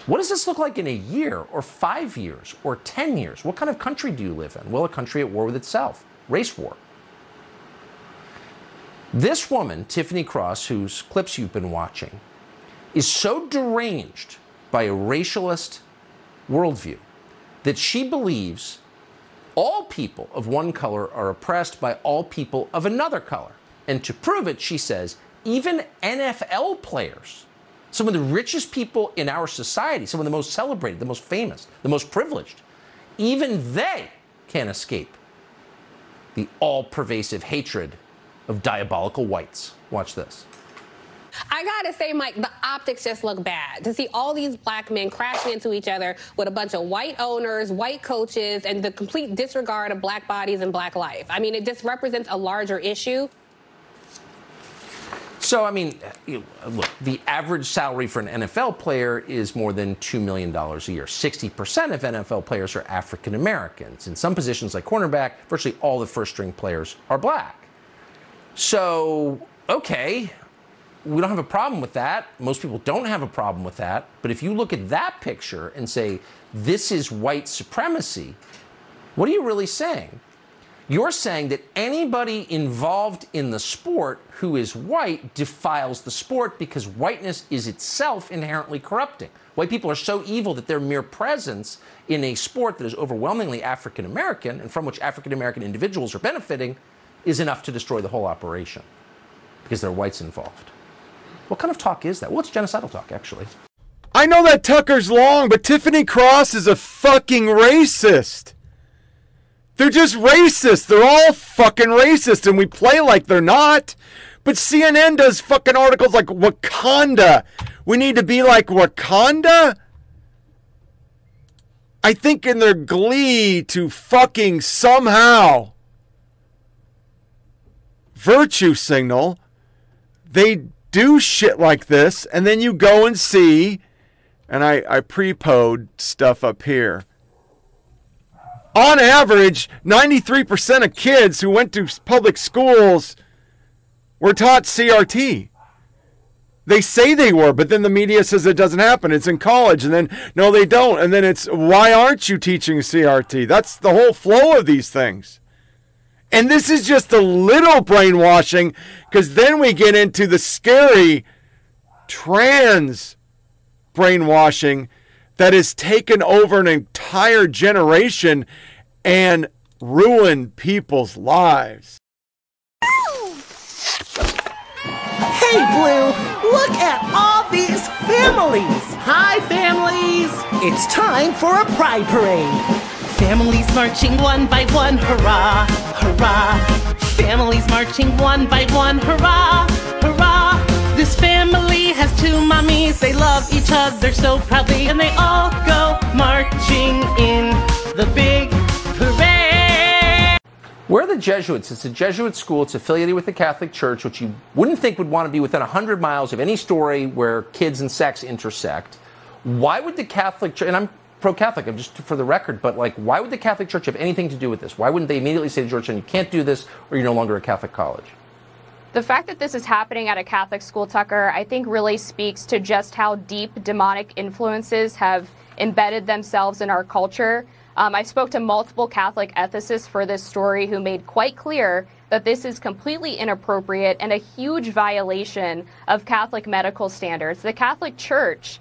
What does this look like in a year or five years or 10 years? What kind of country do you live in? Well, a country at war with itself, race war. This woman, Tiffany Cross, whose clips you've been watching, is so deranged by a racialist worldview that she believes all people of one color are oppressed by all people of another color. And to prove it, she says, even NFL players, some of the richest people in our society, some of the most celebrated, the most famous, the most privileged, even they can't escape the all pervasive hatred of diabolical whites. Watch this. I gotta say, Mike, the optics just look bad. To see all these black men crashing into each other with a bunch of white owners, white coaches, and the complete disregard of black bodies and black life. I mean, it just represents a larger issue. So, I mean, look, the average salary for an NFL player is more than $2 million a year. 60% of NFL players are African Americans. In some positions like cornerback, virtually all the first string players are black. So, okay, we don't have a problem with that. Most people don't have a problem with that. But if you look at that picture and say, this is white supremacy, What are you really saying? You're saying that anybody involved in the sport who is white defiles the sport because whiteness is itself inherently corrupting. White people are so evil that their mere presence in a sport that is overwhelmingly African American and from which African American individuals are benefiting is enough to destroy the whole operation because there are whites involved. What kind of talk is that? Well, it's genocidal talk, actually. I know that Tucker's long, but Tiffany Cross is a fucking racist. They're just racist. They're all fucking racist, and we play like they're not. But CNN does fucking articles like Wakanda. We need to be like Wakanda? I think in their glee to fucking somehow virtue signal, they do shit like this, and then you go and see, and I, I pre-pod stuff up here on average, 93% of kids who went to public schools were taught CRT. They say they were, but then the media says it doesn't happen. It's in college, and then no, they don't. And then it's why aren't you teaching CRT? That's the whole flow of these things. And this is just a little brainwashing because then we get into the scary trans brainwashing that has taken over an entire generation and ruined people's lives. Hey, Blue, look at all these families. Hi, families. It's time for a pride parade. Families marching one by one, hurrah, hurrah. Families marching one by one, hurrah, hurrah. This family has two mommies. They love each other so proudly, and they all go marching in the big parade. Where are the Jesuits? It's a Jesuit school. It's affiliated with the Catholic Church, which you wouldn't think would want to be within 100 miles of any story where kids and sex intersect. Why would the Catholic Church, and I'm pro Catholic, I'm just for the record, but like, why would the Catholic Church have anything to do with this? Why wouldn't they immediately say to Georgetown, you can't do this, or you're no longer a Catholic college? The fact that this is happening at a Catholic school, Tucker, I think really speaks to just how deep demonic influences have embedded themselves in our culture. Um, I spoke to multiple Catholic ethicists for this story who made quite clear that this is completely inappropriate and a huge violation of Catholic medical standards. The Catholic Church,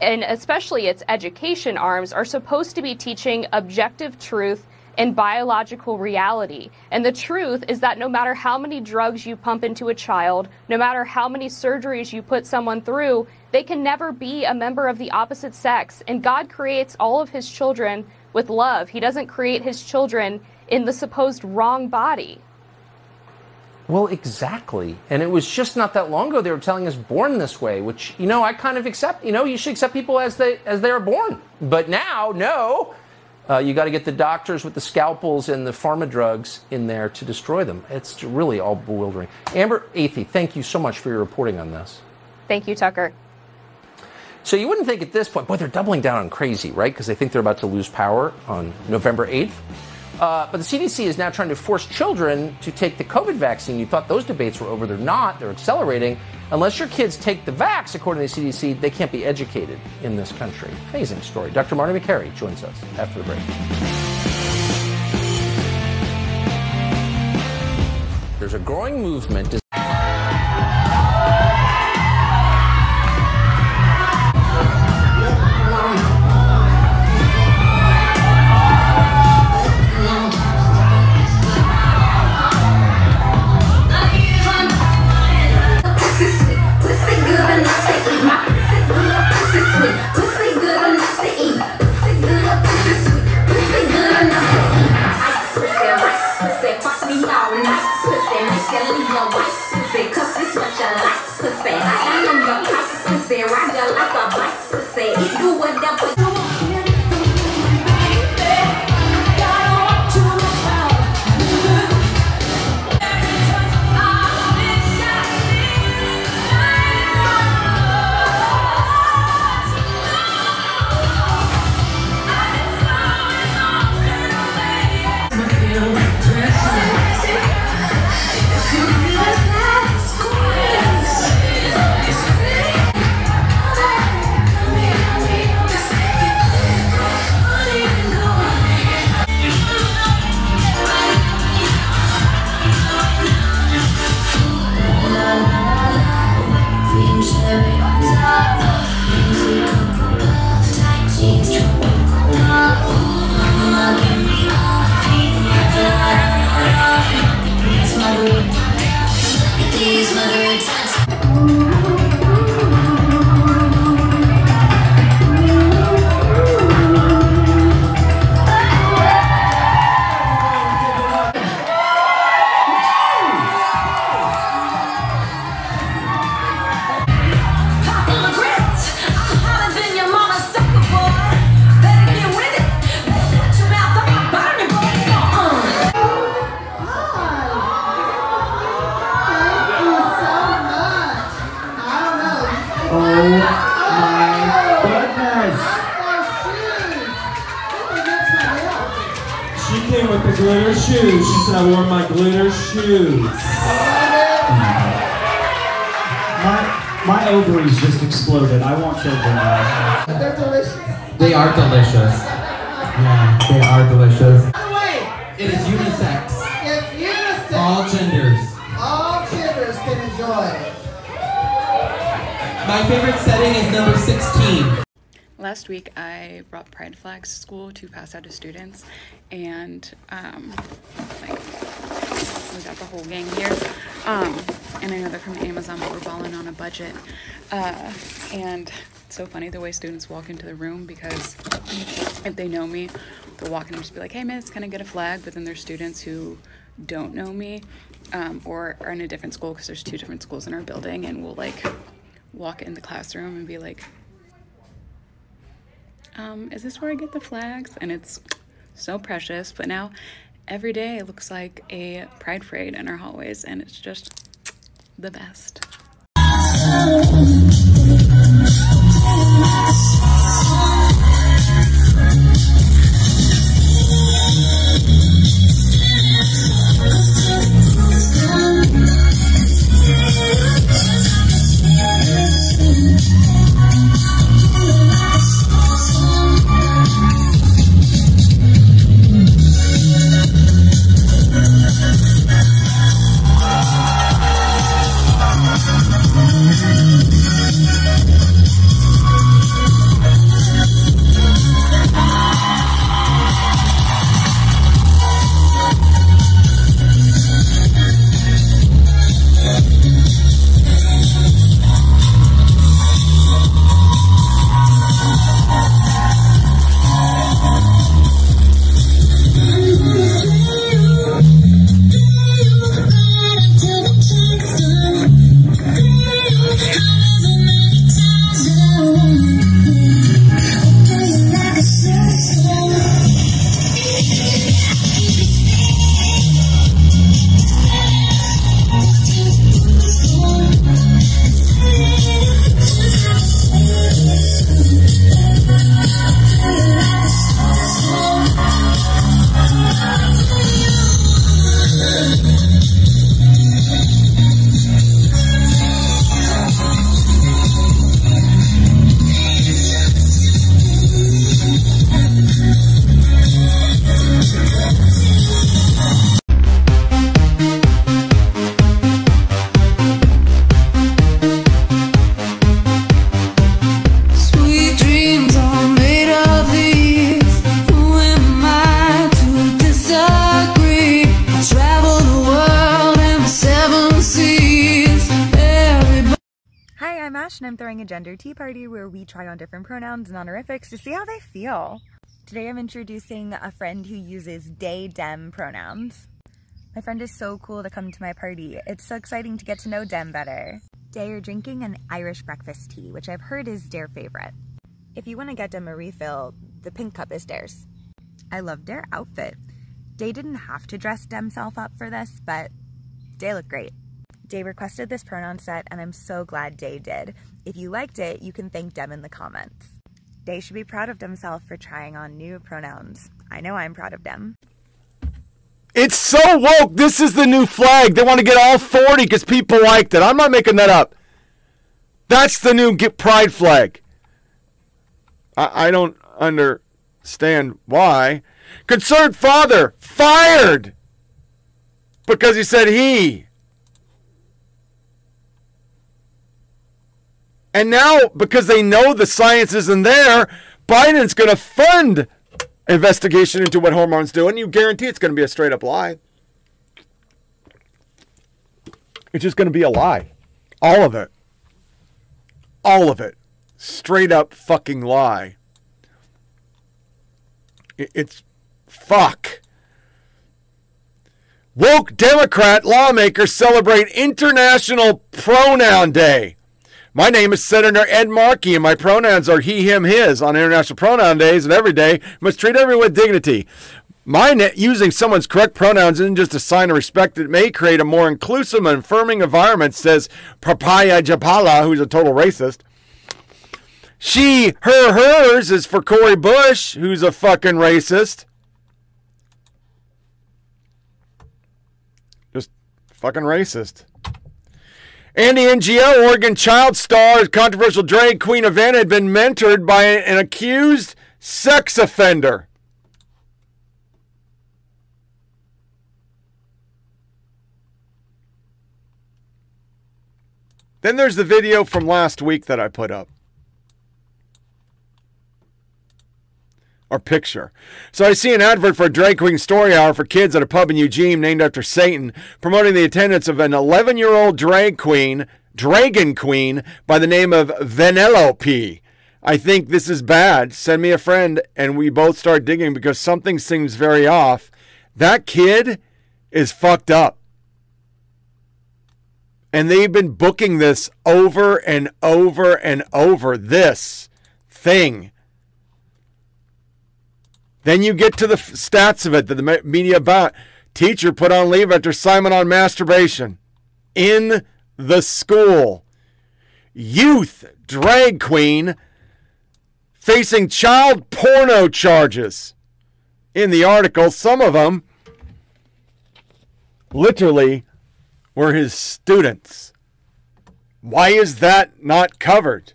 and especially its education arms, are supposed to be teaching objective truth and biological reality. And the truth is that no matter how many drugs you pump into a child, no matter how many surgeries you put someone through, they can never be a member of the opposite sex. And God creates all of his children with love. He doesn't create his children in the supposed wrong body. Well, exactly. And it was just not that long ago they were telling us born this way, which, you know, I kind of accept. You know, you should accept people as they as they are born. But now, no, uh, you got to get the doctors with the scalpels and the pharma drugs in there to destroy them. It's really all bewildering. Amber Athey, thank you so much for your reporting on this. Thank you, Tucker. So you wouldn't think at this point, boy, they're doubling down on crazy, right? Because they think they're about to lose power on November 8th. Uh, but the CDC is now trying to force children to take the COVID vaccine. You thought those debates were over. They're not. They're accelerating. Unless your kids take the vax, according to the CDC, they can't be educated in this country. Amazing story. Dr. Marty Makary joins us after the break. There's a growing movement. You went up with She they are delicious. Wait, It is unisex. it's unisex. All genders. All genders can enjoy it. My favorite setting is number 16. Last week, I brought pride flags to school to pass out to students, and um, like we got the whole gang here. Um, and I know they're from Amazon, but we're balling on a budget. Uh, and it's so funny the way students walk into the room because if they know me, walk in and just be like, "Hey, miss, can I get a flag?" But then there's students who don't know me um, or are in a different school because there's two different schools in our building, and we'll like walk in the classroom and be like, um, is this where I get the flags? And it's so precious. But now every day it looks like a pride parade in our hallways, and it's just the best. Sweet gender tea party where we try on different pronouns and honorifics to see how they feel. Today I'm introducing a friend who uses they, dem pronouns. My friend is so cool to come to my party. It's so exciting to get to know dem better. They are drinking an Irish breakfast tea, which I've heard is their favorite. If you want to get them a refill, the pink cup is theirs. I love their outfit. They didn't have to dress themselves up for this, but they look great. Day requested this pronoun set, and I'm so glad Day did. If you liked it, you can thank Dem in the comments. They should be proud of themselves for trying on new pronouns. I know I'm proud of them. It's so woke. This is the new flag. They want to get all 40 because people liked it. I'm not making that up. That's the new get pride flag. I, I don't understand why. Concerned father fired because he said he. And now, because they know the science isn't there, Biden's going to fund investigation into what hormones do, and you guarantee it's going to be a straight up lie. It's just going to be a lie. All of it. All of it. Straight up fucking lie. It's fuck. Woke Democrat lawmakers celebrate International Pronoun Day. My name is Senator Ed Markey, and my pronouns are he, him, his. On International Pronoun Days and every day, must treat everyone with dignity. My using someone's correct pronouns isn't just a sign of respect. It may create a more inclusive and affirming environment, says Papaya Japala, who's a total racist. She, her, hers is for Cori Bush, who's a fucking racist. Just fucking racist. Andy NGO, Oregon child star, controversial drag queen event had been mentored by an accused sex offender. Then there's the video from last week that I put up. Or picture. So I see an advert for a drag queen story hour for kids at a pub in Eugene named after Satan, promoting the attendance of an 11 year old drag queen, dragon queen, by the name of Vanellope. I think this is bad. Send me a friend and we both start digging because something seems very off. That kid is fucked up. And they've been booking this over and over and over. This thing. Then you get to the stats of it that the media about. Teacher put on leave after Simon on masturbation in the school. Youth drag queen facing child porno charges. In the article, some of them literally were his students. Why is that not covered?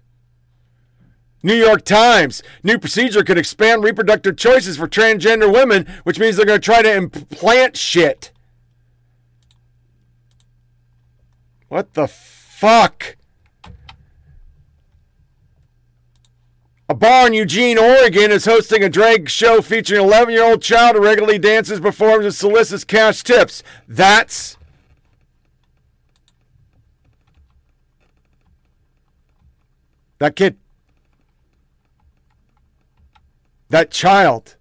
New York Times. New procedure could expand reproductive choices for transgender women, which means they're going to try to implant shit. What the fuck? A bar in Eugene, Oregon is hosting a drag show featuring an 11 year old child who regularly dances, performs, and solicits cash tips. That's that kid. That child.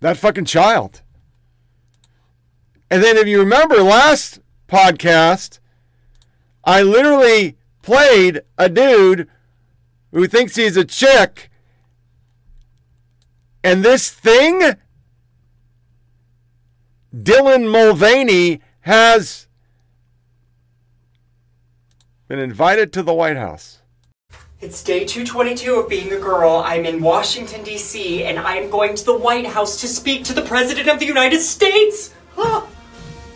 That fucking child. And then, if you remember last podcast, I literally played a dude who thinks he's a chick. And this thing, Dylan Mulvaney, has been invited to the White House. It's day 222 of being a girl. I'm in Washington, D.C., and I'm going to the White House to speak to the President of the United States! Ah!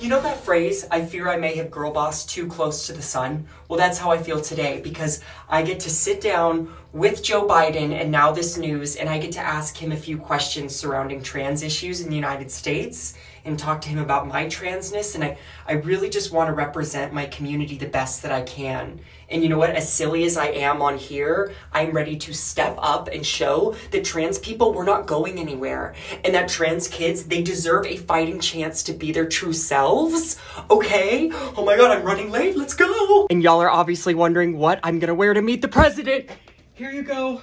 You know that phrase, I fear I may have girl bossed too close to the sun? Well, that's how I feel today because I get to sit down with Joe Biden and now this news, and I get to ask him a few questions surrounding trans issues in the United States and talk to him about my transness. And I, I really just want to represent my community the best that I can. And you know what? As silly as I am on here, I'm ready to step up and show that trans people, we're not going anywhere. And that trans kids, they deserve a fighting chance to be their true selves. Okay? Oh my god, I'm running late. Let's go. And y'all are obviously wondering what I'm gonna wear to meet the president. Here you go.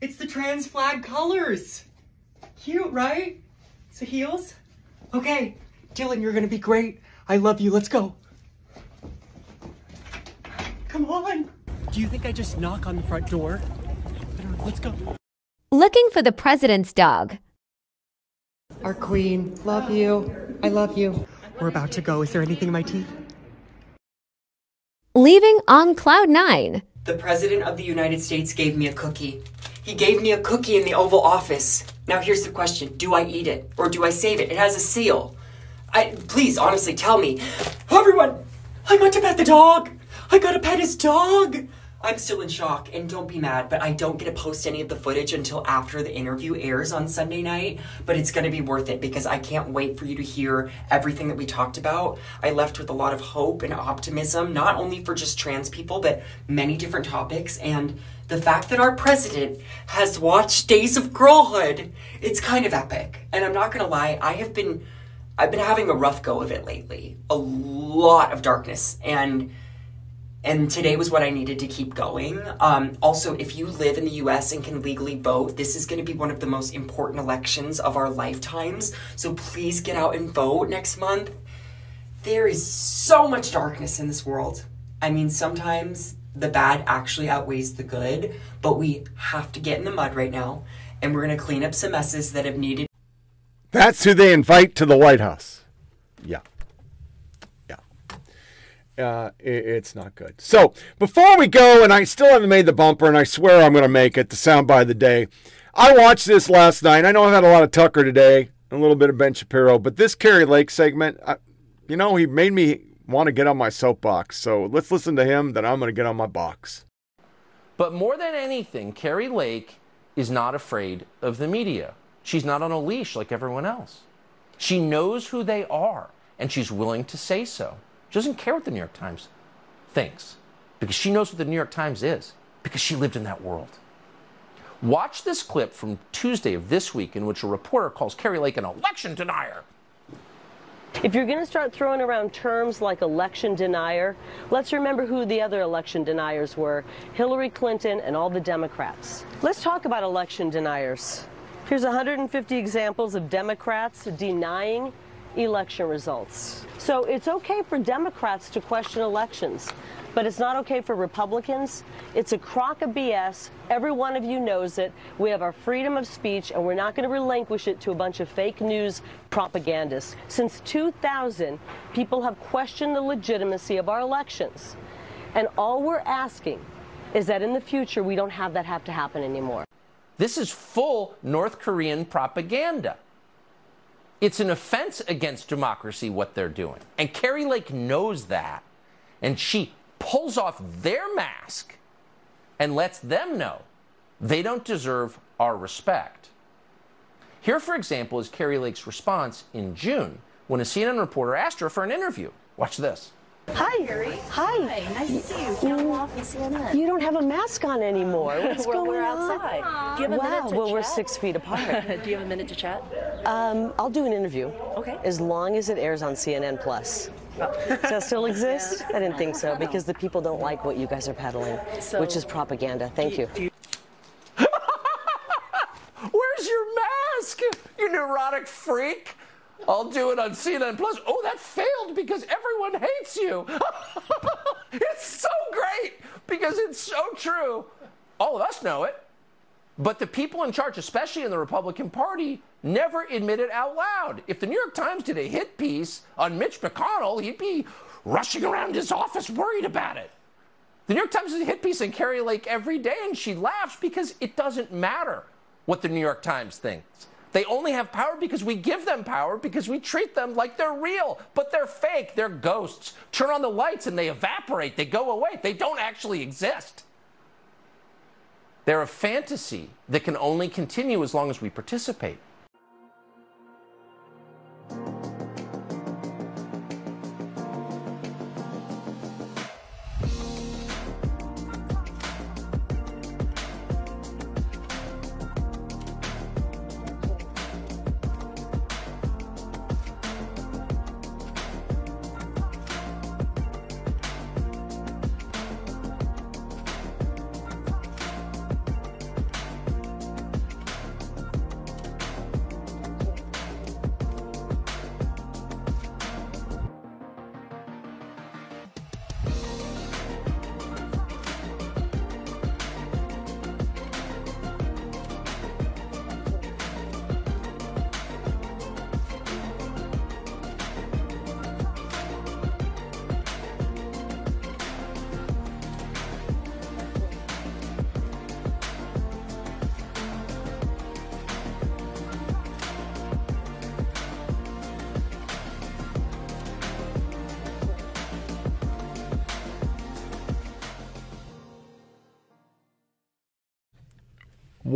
It's the trans flag colors. Cute, right? So heels? Okay. Dylan, you're gonna be great. I love you. Let's go. Come on. Do you think I just knock on the front door? Let's go. Looking for the president's dog. Our queen. Love you. I love you. We're about to go. Is there anything in my teeth? Leaving on cloud nine. The President of the United States gave me a cookie. He gave me a cookie in the Oval Office. Now here's the question Do I eat it or do I save it? It has a seal. I, please, honestly, tell me. Everyone, I got to pet the dog. I got to pet his dog. I'm still in shock, and don't be mad, but I don't get to post any of the footage until after the interview airs on Sunday night. But it's gonna be worth it because I can't wait for you to hear everything that we talked about. I left with a lot of hope and optimism, not only for just trans people, but many different topics. And the fact that our president has watched Days of Girlhood, it's kind of epic. And I'm not gonna lie, I have been I've been having a rough go of it lately. A lot of darkness and and today was what I needed to keep going. Um, also, if you live in the US and can legally vote, this is going to be one of the most important elections of our lifetimes. So please get out and vote next month. There is so much darkness in this world. I mean, sometimes the bad actually outweighs the good, but we have to get in the mud right now, and we're going to clean up some messes that have needed. That's who they invite to the White House. Yeah. Yeah. Uh, it, it's not good. So before we go, and I still haven't made the bumper, and I swear I'm going to make it the sound by the day. I watched this last night. I know I've had a lot of Tucker today, a little bit of Ben Shapiro, but this Kari Lake segment, I, you know, he made me want to get on my soapbox. So let's listen to him, then I'm going to get on my box. But more than anything, Kari Lake is not afraid of the media. She's not on a leash like everyone else. She knows who they are, and she's willing to say so. She doesn't care what the New York Times thinks because she knows what the New York Times is because she lived in that world. Watch this clip from Tuesday of this week in which a reporter calls Kari Lake an election denier. If you're going to start throwing around terms like election denier, let's remember who the other election deniers were Hillary Clinton and all the Democrats. Let's talk about election deniers. Here's 150 examples of Democrats denying election results. So it's okay for Democrats to question elections, but it's not okay for Republicans. It's a crock of BS. Every one of you knows it. We have our freedom of speech, and we're not going to relinquish it to a bunch of fake news propagandists. Since 2000, people have questioned the legitimacy of our elections. And all we're asking is that in the future, we don't have that have to happen anymore. This is full North Korean propaganda. It's an offense against democracy what they're doing. And Kari Lake knows that. And she pulls off their mask and lets them know they don't deserve our respect. Here, for example, is Kari Lake's response in June when a CNN reporter asked her for an interview. Watch this. Hi. Kari. Hi. Nice to see you. Camel off and CNN. You don't have a mask on anymore. What's we're, going we're on? Do you have a wow, minute to well, we're six feet apart. Do you have a minute to chat? um, I'll do an interview. Okay. As long as it airs on CNN Plus. Does that still exist? I didn't think so because the people don't like what you guys are peddling, So- which is propaganda. Thank you. Where's your mask? You neurotic freak. I'll do it on CNN Plus. Oh, that failed because everyone hates you. it's so great because it's so true. All of us know it. But the people in charge, especially in the Republican Party, never admit it out loud. If the New York Times did a hit piece on Mitch McConnell, he'd be rushing around his office worried about it. The New York Times is a hit piece on Kari Lake every day, and she laughs because it doesn't matter what the New York Times thinks. They only have power because we give them power because we treat them like they're real, but they're fake. They're ghosts. Turn on the lights and they evaporate. They go away. They don't actually exist. They're a fantasy that can only continue as long as we participate thank you.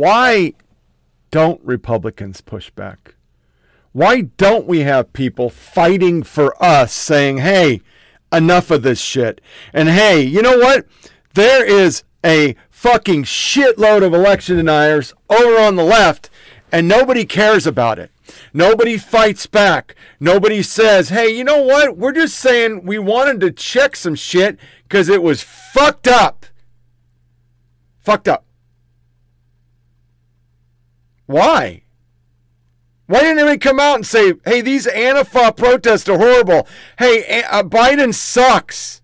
Why don't Republicans push back? Why don't we have people fighting for us saying, hey, enough of this shit? And hey, you know what? There is a fucking shitload of election deniers over on the left, and nobody cares about it. Nobody fights back. Nobody says, hey, you know what? We're just saying we wanted to check some shit because it was fucked up. Fucked up. Why? Why didn't anybody come out and say, hey, these Antifa protests are horrible? Hey, uh, Biden sucks.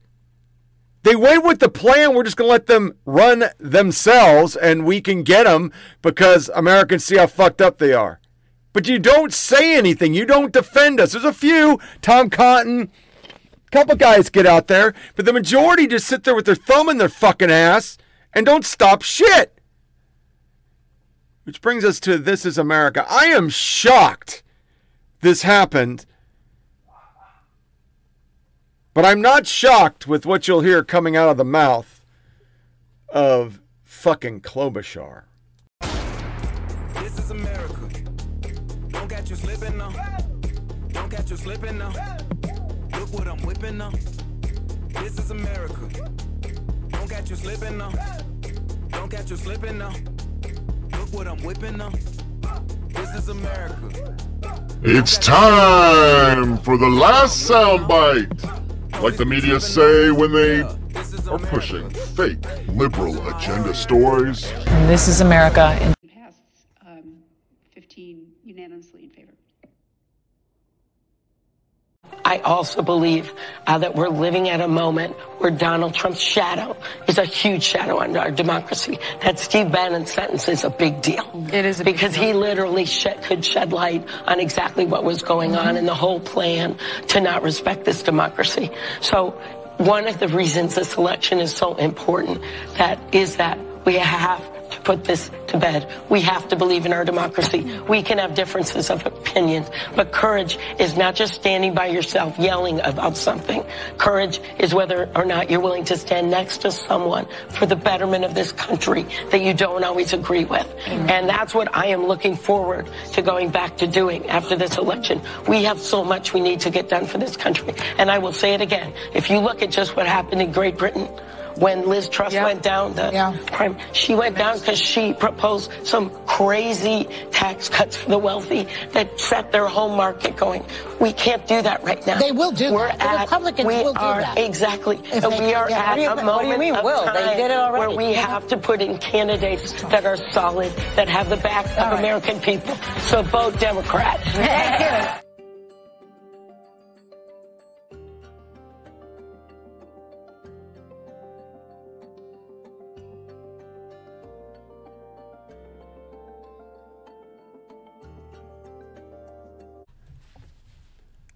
They went with the plan. We're just going to let them run themselves and we can get them because Americans see how fucked up they are. But you don't say anything. You don't defend us. There's a few, Tom Cotton, a couple guys get out there, but the majority just sit there with their thumb in their fucking ass and don't stop shit. Which brings us to This is America. I am shocked this happened. But I'm not shocked with what you'll hear coming out of the mouth of fucking Klobuchar. This is America. Don't catch you slipping now. Don't catch you slipping now. Look what I'm whipping now. This is America. Don't catch you slipping now. Don't catch you slipping now. Look what I'm whipping now. This is America. It's time for the last soundbite. Like the media say when they are pushing fake liberal agenda stories. This is America. In- um, 15 unanimously in favor. I also believe uh, that we're living at a moment where Donald Trump's shadow is a huge shadow on our democracy. That Steve Bannon sentence is a big deal. It is because he literally shed, could shed light on exactly what was going on and the whole plan to not respect this democracy. So one of the reasons this election is so important that is that we have put this to bed. We have to believe in our democracy. We can have differences of opinion, but courage is not just standing by yourself yelling about something. Courage is whether or not you're willing to stand next to someone for the betterment of this country that you don't always agree with. And that's what I am looking forward to going back to doing after this election. We have so much we need to get done for this country. And I will say it again. If you look at just what happened in Great Britain, when Liz Truss went down the prime, she went down because she proposed some crazy tax cuts for the wealthy that set their home market going. We can't do that right now. They will do We're that. The At, Republicans we will do are, that. Exactly. If And we are yeah, at you- a moment mean of will? They time did it already. where we Yeah. have to put in candidates that are solid, that have the back of American people. So vote Democrat. Thank you.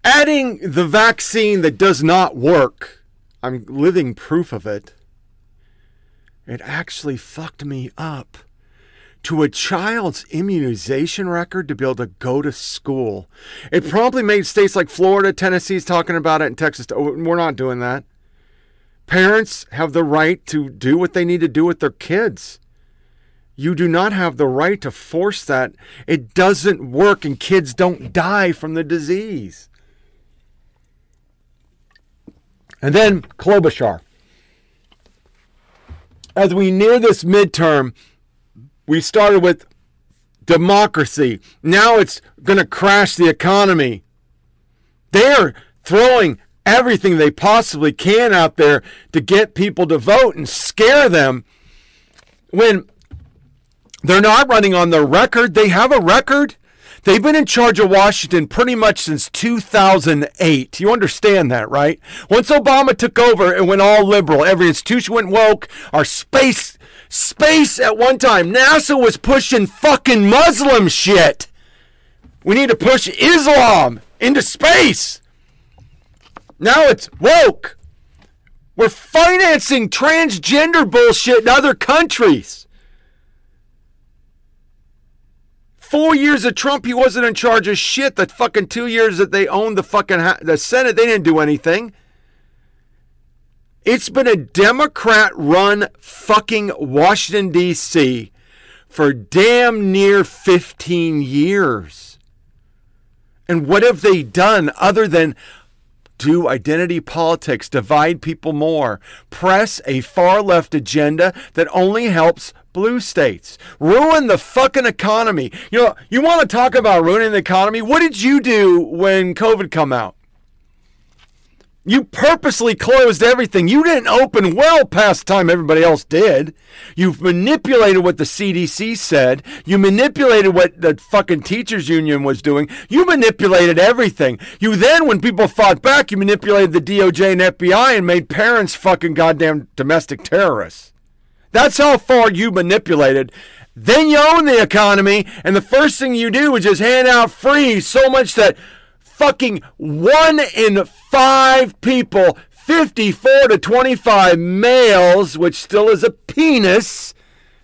Adding the vaccine that does not work, I'm living proof of it. It actually fucked me up. To a child's immunization record to be able to go to school. It probably made states like Florida, Tennessee's talking about it, and Texas. oh, We're not doing that. Parents have the right to do what they need to do with their kids. You do not have the right to force that. It doesn't work, and kids don't die from the disease. And then Klobuchar. As we near this midterm, we started with democracy. Now it's going to crash the economy. They're throwing everything they possibly can out there to get people to vote and scare them when they're not running on their record. They have a record. They've been in charge of Washington pretty much since 2008. You understand that, right? Once Obama took over, it went all liberal. Every institution went woke. Our space, space at one time, NASA was pushing fucking Muslim shit. We need to push Islam into space. Now it's woke. We're financing transgender bullshit in other countries. Four years of Trump, he wasn't in charge of shit. The fucking two years that they owned the fucking the Senate, they didn't do anything. It's been a Democrat-run fucking Washington D.C. for damn near 15 years. And what have they done other than do identity politics, divide people more, press a far left agenda that only helps blue states. Ruin the fucking economy. You know, you want to talk about ruining the economy? What did you do when COVID come out? You purposely closed everything. You didn't open well past time everybody else did. You've manipulated what the CDC said. You manipulated what the fucking teachers union was doing. You manipulated everything. You then, when people fought back, you manipulated the DOJ and FBI and made parents fucking goddamn domestic terrorists. That's how far you manipulated. Then you own the economy, and the first thing you do is just hand out free so much that fucking one in five people, 54 to 25 males, which still is a penis,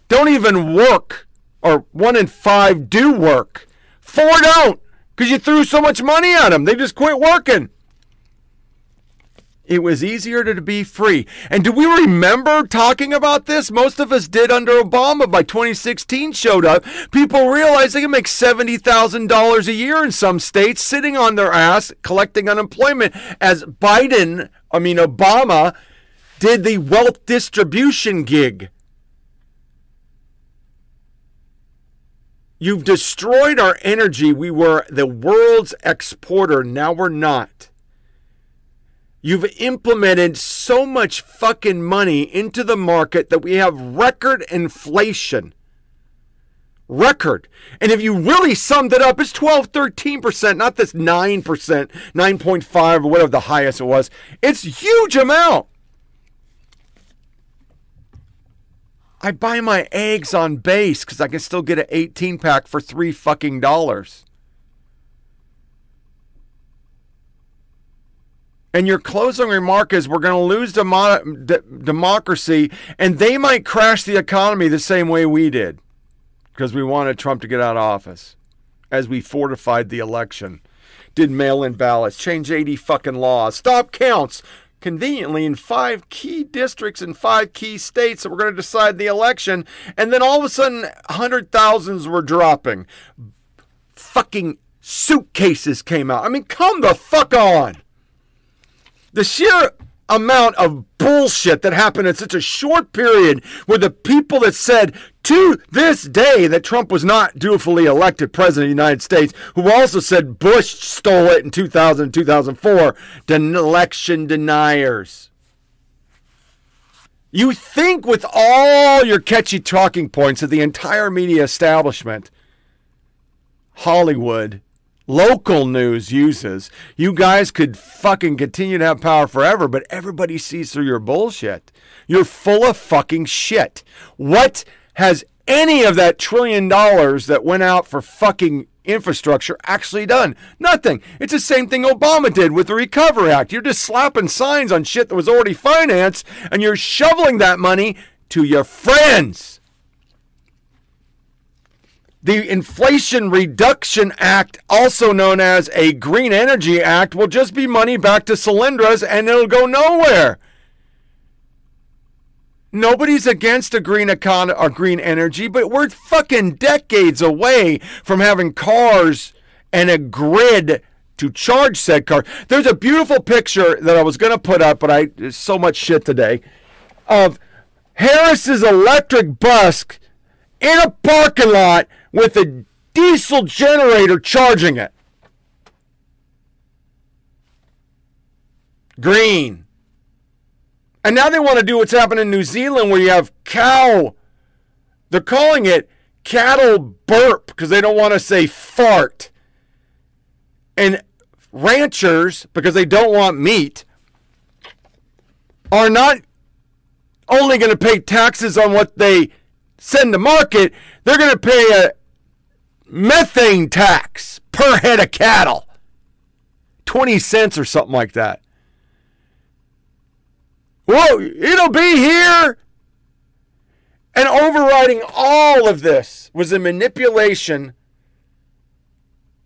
don't even work. Or one in five do work. Four don't, because you threw so much money at them. They just quit working. It was easier to be free. And do we remember talking about this? Most of us did under Obama by 2016 showed up. People realized they can make $70,000 a year in some states sitting on their ass collecting unemployment as Biden, I mean Obama, did the wealth distribution gig. You've destroyed our energy. We were the world's exporter. Now we're not. You've implemented so much fucking money into the market that we have record inflation. Record. And if you really summed it up, it's 12, 13%, not this 9%, 9.5 or whatever the highest it was. It's huge amount. I buy my eggs on base because I can still get an 18 pack for three fucking dollars. And your closing remark is we're going to lose demo- democracy and they might crash the economy the same way we did because we wanted Trump to get out of office as we fortified the election, did mail in ballots, changed 80 fucking laws, stop counts conveniently in five key districts in five key states that were going to decide the election. And then all of a sudden, hundred thousands were dropping. Fucking suitcases came out. I mean, come the fuck on. The sheer amount of bullshit that happened in such a short period where the people that said to this day that Trump was not dutifully elected president of the United States, who also said Bush stole it in 2000 and 2004, den- election deniers. You think with all your catchy talking points that the entire media establishment, Hollywood, local news uses, you guys could fucking continue to have power forever, but everybody sees through your bullshit. You're full of fucking shit. What has any of that trillion dollars that went out for fucking infrastructure actually done? Nothing. It's the same thing Obama did with the Recovery Act. You're just slapping signs on shit that was already financed and you're shoveling that money to your friends. The Inflation Reduction Act, also known as a Green Energy Act, will just be money back to Solyndras and it'll go nowhere. Nobody's against a green econ or green energy, but we're fucking decades away from having cars and a grid to charge said car. There's a beautiful picture that I was going to put up, but I so much shit today of Harris's electric bus in a parking lot with a diesel generator charging it. Green. And now they want to do what's happening in New Zealand where you have cow. They're calling it cattle burp because they don't want to say fart. And ranchers, because they don't want meat, are not only going to pay taxes on what they send to market, they're going to pay a methane tax per head of cattle. 20 cents or something like that. Well, it'll be here. And overriding all of this was a manipulation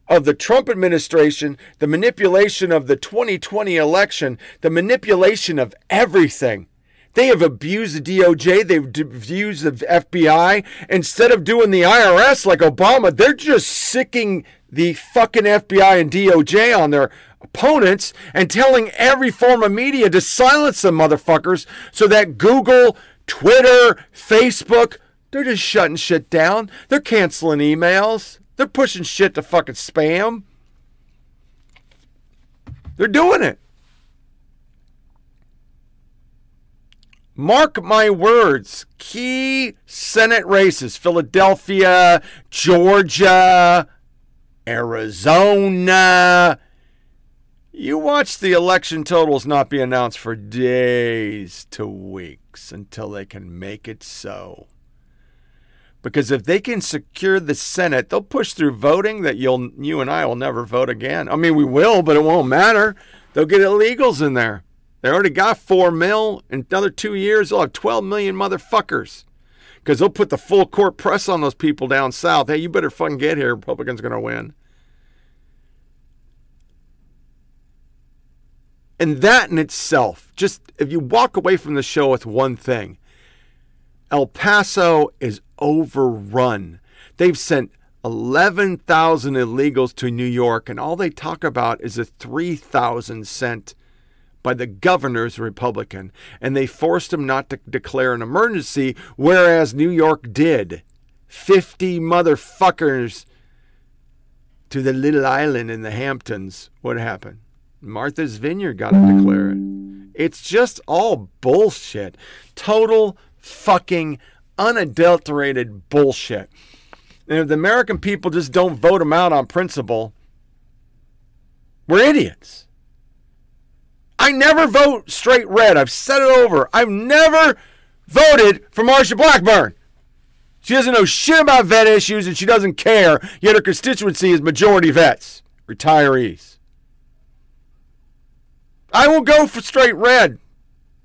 of the Trump administration, the manipulation of the 2020 election, the manipulation of everything. They have abused the DOJ, they've abused the FBI. Instead of doing the IRS like Obama, they're just sicking the fucking FBI and DOJ on their opponents and telling every form of media to silence them motherfuckers so that Google, Twitter, Facebook, They're just shutting shit down. They're canceling emails. They're pushing shit to fucking spam. They're doing it. Mark my words. Key Senate races Philadelphia, Georgia, Arizona. You watch the election totals not be announced for days to weeks until they can make it so. Because if they can secure the Senate, they'll push through voting that you'll you and I will never vote again. I mean, we will, but it won't matter. They'll get illegals in there. They already got four mil. In another two years, they'll have 12 million motherfuckers. Because they'll put the full court press on those people down south. Hey, you better fucking get here. Republicans are going to win. And that in itself, just if you walk away from the show with one thing, El Paso is overrun. They've sent 11,000 illegals to New York, and all they talk about is the 3,000 sent by the governor's Republican. And they forced him not to declare an emergency, whereas New York did. 50 motherfuckers to the little island in the Hamptons. What happened? Martha's Vineyard got to declare it. It's just all bullshit. Total fucking unadulterated bullshit. And if the American people just don't vote them out on principle, we're idiots. I never vote straight red. I've said it over. I've never voted for Marsha Blackburn. She doesn't know shit about vet issues and she doesn't care, yet her constituency is majority vets, retirees. I will go for straight red.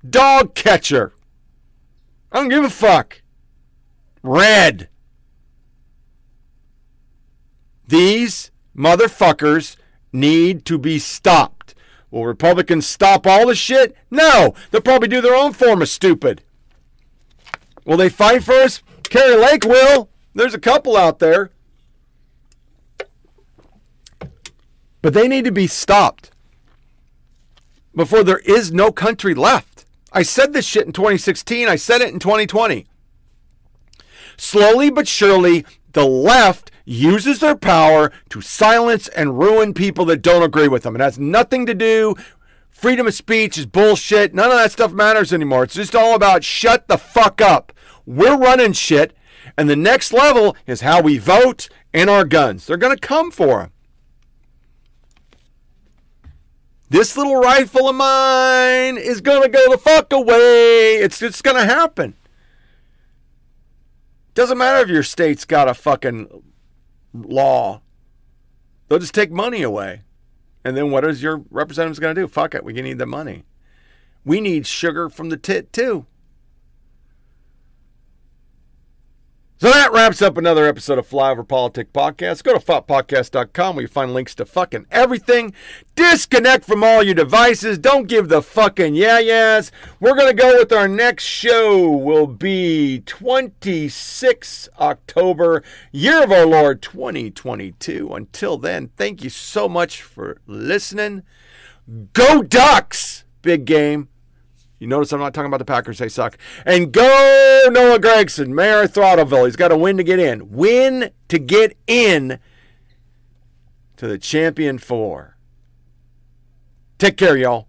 Dog catcher. I don't give a fuck. Red. These motherfuckers need to be stopped. Will Republicans stop all the shit? No. They'll probably do their own form of stupid. Will they fight for us? Kari Lake will. There's a couple out there. But they need to be stopped before there is no country left. I said this shit in 2016. I said it in 2020. Slowly but surely, the left uses their power to silence and ruin people that don't agree with them. It has nothing to do. Freedom of speech is bullshit. None of that stuff matters anymore. It's just all about shut the fuck up. We're running shit. And the next level is how we vote and our guns. They're going to come for them. This little rifle of mine is going to go the fuck away. It's just going to happen. Doesn't matter if your state's got a fucking law. They'll just take money away. And then what is your representatives going to do? Fuck it. We need the money. We need sugar from the tit too. So that wraps up another episode of Flyover Politic Podcast. Go to foppodcast.com where you find links to fucking everything. Disconnect from all your devices. Don't give the fucking yeah yeahs. We're going to go with our next show will be 26 October, year of our Lord 2022. Until then, thank you so much for listening. Go Ducks! Big game. You notice I'm not talking about the Packers, they suck. And go Noah Gragson, Mayor of Throttleville. He's got a win to get in. Win to get in to the Champion Four. Take care, y'all.